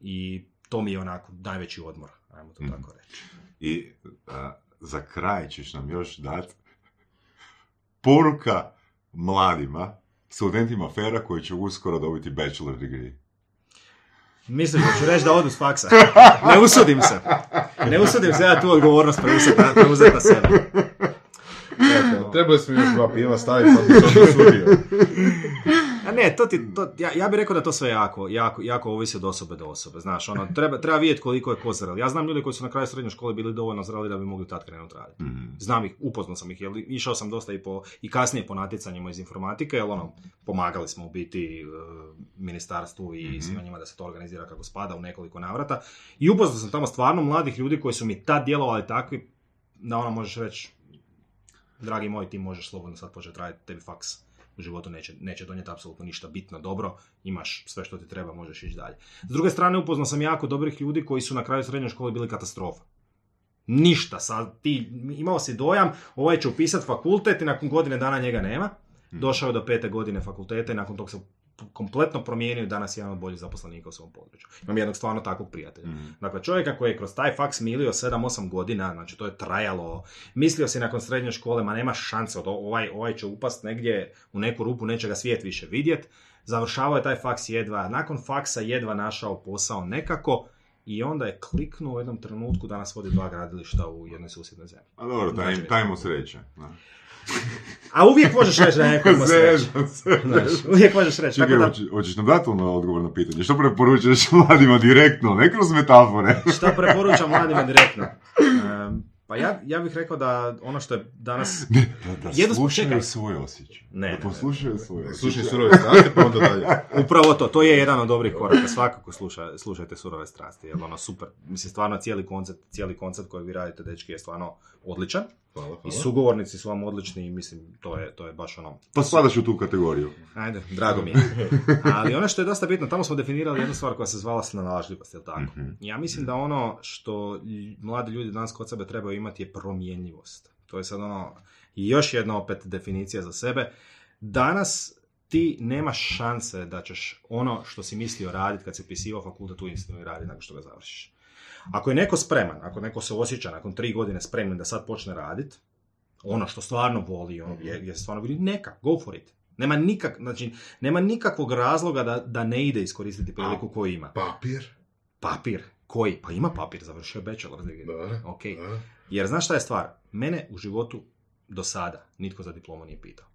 I to mi je onako najveći odmor, ajmo to Mhm. tako reći. I a, za kraj ćeš nam još dati poruka mladima, studentima FERA koji će uskoro dobiti bachelor degree. Misliš da ću reći da odu s faksa? Ne usudim se. Ne usudim se ja tu odgovornost preuzeti na, sebe. Trebali smo još dva piva staviti, pa bi se osudio. Ne, to ti, to, ja, ja bih rekao da to sve jako, jako, jako ovisi od osobe do osobe. Znaš, ono, treba, treba vidjeti koliko je ko zrel. Ja znam ljude koji su na kraju srednje škole bili dovoljno zreli da bi mogli tad krenuti raditi. Mhm. Znam ih, upoznao sam ih, jer išao sam dosta i, po, i kasnije po natjecanjima iz informatike, jer ono, pomagali smo u biti e, ministarstvu i Mhm. svima njima da se to organizira kako spada u nekoliko navrata. I upoznao sam tamo stvarno mladih ljudi koji su mi tad djelovali takvi da ono možeš reći, dragi moj, ti možeš slobodno sad početi raditi, tebi faks u životu neće, neće donijeti apsolutno ništa bitno dobro, imaš sve što ti treba, možeš ići dalje. S druge strane, upoznao sam jako dobrih ljudi koji su na kraju srednje škole bili katastrofa. Ništa, sad ti imao si dojam, ovaj će upisati fakultet i nakon godine dana njega nema. Došao je do pete godine fakulteta i nakon tog se kompletno promijenio danas je jedan od boljih zaposlenika u svom području. Imam jednog stvarno takvog prijatelja. Mhm. Dakle, čovjeka koji je kroz taj faks milio 7-8 godina, znači to je trajalo, mislio si nakon srednje škole, ma nema šanse, od ovaj, ovaj će upast negdje u neku rupu, neće ga svijet više vidjet, završavao je taj faks jedva, nakon faksa jedva našao posao nekako i onda je kliknuo u jednom trenutku da nas vodi dva gradilišta u jednoj susjednoj zemlji. A dobro, taj, Znači- taj mu sreće. A uvijek možeš reći da neko imao sreće. Zezam se. Znaš, uvijek možeš reći. Čekaj, da, hoće- hoćeš nam dati ono odgovor na pitanje? Što preporučuješ mladima direktno, ne kroz metafore? šta preporučam mladima direktno? Em, pa ja, ja bih rekao da ono što je danas... Da, da Jedno slušaju čekaj. svoje osjećaje. Ne, ne, Da ne. poslušaju svoje osjećaje. Slušaj surove strasti, pa onda dalje. Upravo to, to je jedan od dobrih koraka, svakako sluša, slušajte surove strasti, jer ono super, mislim stvarno cijeli koncept, cijeli koncept koji vi radite, dečki, je stvarno odličan Hvala, i hvala. sugovornici su vam odlični i mislim, to je, to je baš ono, Pa spadaš u tu kategoriju. ajde, drago mi je. Ali ono što je dosta bitno, tamo smo definirali jednu stvar koja se zvala snalažljivost, jel tako? Mhm. Ja mislim da ono što mladi ljudi danas kod sebe trebaju imati je promjenjivost. To je sad ono, i još jedna opet definicija za sebe. Danas ti nemaš šanse da ćeš ono što si mislio raditi kad si upisivao fakultet uistinu i radi nakon što ga završiš. Ako je neko spreman, ako neko se osjeća nakon tri godine spreman da sad počne raditi, ono što stvarno voli, ono je, je stvarno vidi, neka, go for it. Nema, nikak, znači, nema nikakvog razloga da, da ne ide iskoristiti priliku koju ima. Papir. Papir. Koji? Pa ima papir, završio je bachelor. Da, Ok. da. Jer znaš šta je stvar? Mene u životu do sada nitko za diplomu nije pitao.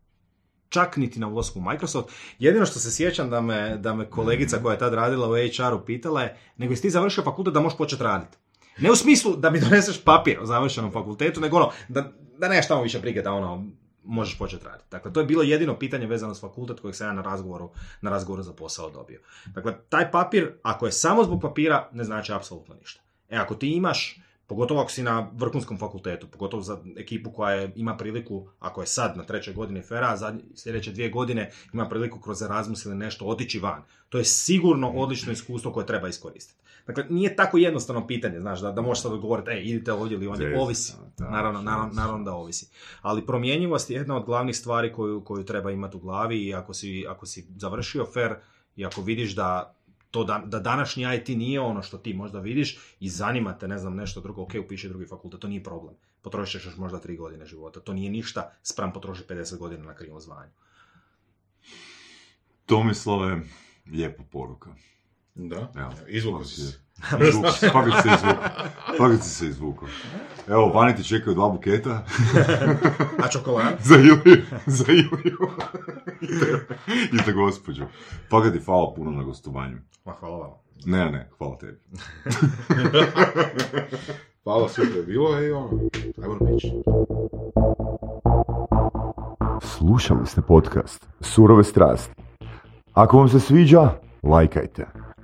Čak niti na ulasku u Microsoft. Jedino što se sjećam da me, da me kolegica koja je tad radila u HR-u pitala je, nego jesi ti završio fakultet da možeš početi raditi. Ne u smislu da mi doneseš papir o završenom fakultetu, nego ono, da, da nemaš tamo više brige da ono, možeš početi raditi. Dakle, to je bilo jedino pitanje vezano s fakultet kojeg sam ja na razgovoru, na razgovoru za posao dobio. Dakle, taj papir, ako je samo zbog papira, ne znači apsolutno ništa. E, ako ti imaš, pogotovo ako si na vrhunskom fakultetu, pogotovo za ekipu koja je, ima priliku, ako je sad na trećoj godini FERA, a zadnje, sljedeće dvije godine ima priliku kroz Erasmus ili nešto otići van. To je sigurno odlično iskustvo koje treba iskoristiti. Dakle, nije tako jednostavno pitanje, znaš, da, da možeš sad odgovoriti, e, idite ovdje ili ondje, Jest, ovisi. Naravno, naravno, naravno da ovisi. Ali promjenjivost je jedna od glavnih stvari koju, koju treba imati u glavi i ako si, ako si završio FER i ako vidiš da to da, da današnji IT nije ono što ti možda vidiš i zanima te, ne znam, nešto drugo, ok, upiši drugi fakultet, to nije problem. Potrošit ćeš još možda tri godine života. To nije ništa spram potrošiti 50 godina na krivom zvanju. Tomislave, lijepa poruka. Da, fakat si se. Izvuku- Fakat se izvukao. Fakat se izvukao. Evo, vani ti čekaju dva buketa A čokolad? za Iliju. Za Iliju. I za gospođu. Fakat ti hvala puno na gostovanju. Ma, hvala vam. Ne, ne, hvala tebi. Hvala, super je bilo i ono, ajmo na pić. Slušali ste podcast Surove strasti. Ako vam se sviđa, lajkajte.